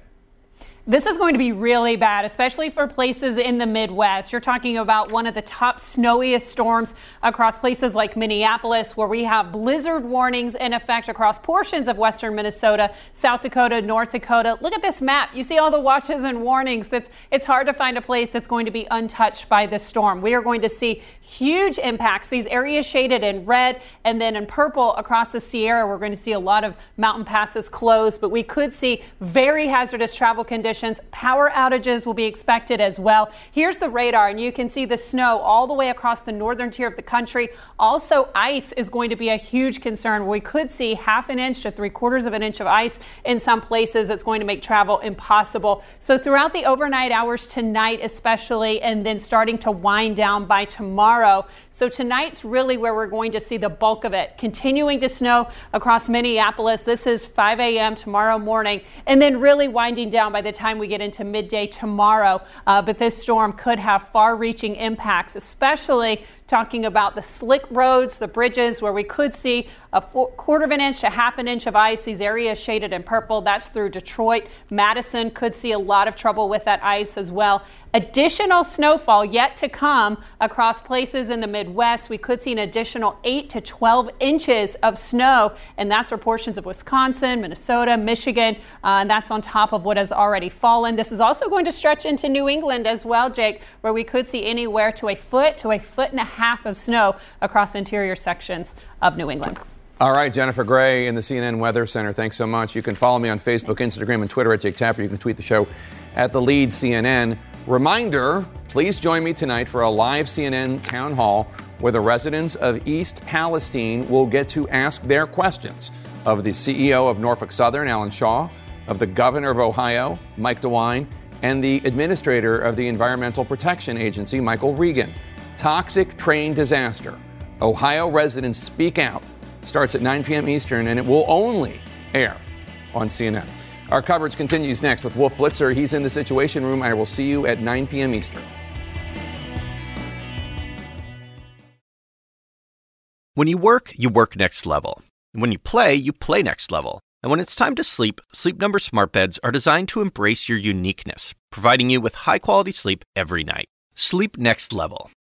This is going to be really bad, especially for places in the Midwest. You're talking about one of the top snowiest storms across places like Minneapolis, where we have blizzard warnings in effect across portions of western Minnesota, South Dakota, North Dakota. Look at this map. You see all the watches and warnings. That's, it's hard to find a place that's going to be untouched by this storm. We are going to see huge impacts. These areas shaded in red and then in purple across the Sierra, we're going to see a lot of mountain passes closed, but we could see very hazardous travel conditions conditions. Power outages will be expected as well. Here's the radar, and you can see the snow all the way across the northern tier of the country. Also, ice is going to be a huge concern. We could see half an inch to three quarters of an inch of ice in some places. It's going to make travel impossible. So, throughout the overnight hours tonight, especially, and then starting to wind down by tomorrow. So, tonight's really where we're going to see the bulk of it. Continuing to snow across Minneapolis. This is 5 a.m. tomorrow morning, and then really winding down by the time time we get into midday tomorrow. Uh, but this storm could have far reaching impacts, especially talking about the slick roads, the bridges, where we could see a quarter of an inch to half an inch of ice. These areas shaded in purple, that's through Detroit. Madison could see a lot of trouble with that ice as well. Additional snowfall yet to come across places in the Midwest. We could see an additional 8 to 12 inches of snow, and that's for portions of Wisconsin, Minnesota, Michigan, uh, and that's on top of what has already fallen. This is also going to stretch into New England as well, Jake, where we could see anywhere to a foot to a foot and a half of snow across interior sections of New England. All right, Jennifer Gray in the CNN Weather Center. Thanks so much. You can follow me on Facebook, Instagram, and Twitter at Jake Tapper. You can tweet the show at the lead CNN. Reminder please join me tonight for a live CNN town hall where the residents of East Palestine will get to ask their questions of the CEO of Norfolk Southern, Alan Shaw, of the governor of Ohio, Mike DeWine, and the administrator of the Environmental Protection Agency, Michael Regan. toxic train disaster. Ohio residents speak out. Starts at 9 p.m. Eastern, and it will only air on CNN. Our coverage continues next with Wolf Blitzer. He's in the Situation Room. I will see you at 9 p.m. Eastern. When you work, you work next level. And when you play, you play next level. And when it's time to sleep, Sleep Number smart beds are designed to embrace your uniqueness, providing you with high-quality sleep every night. Sleep next level.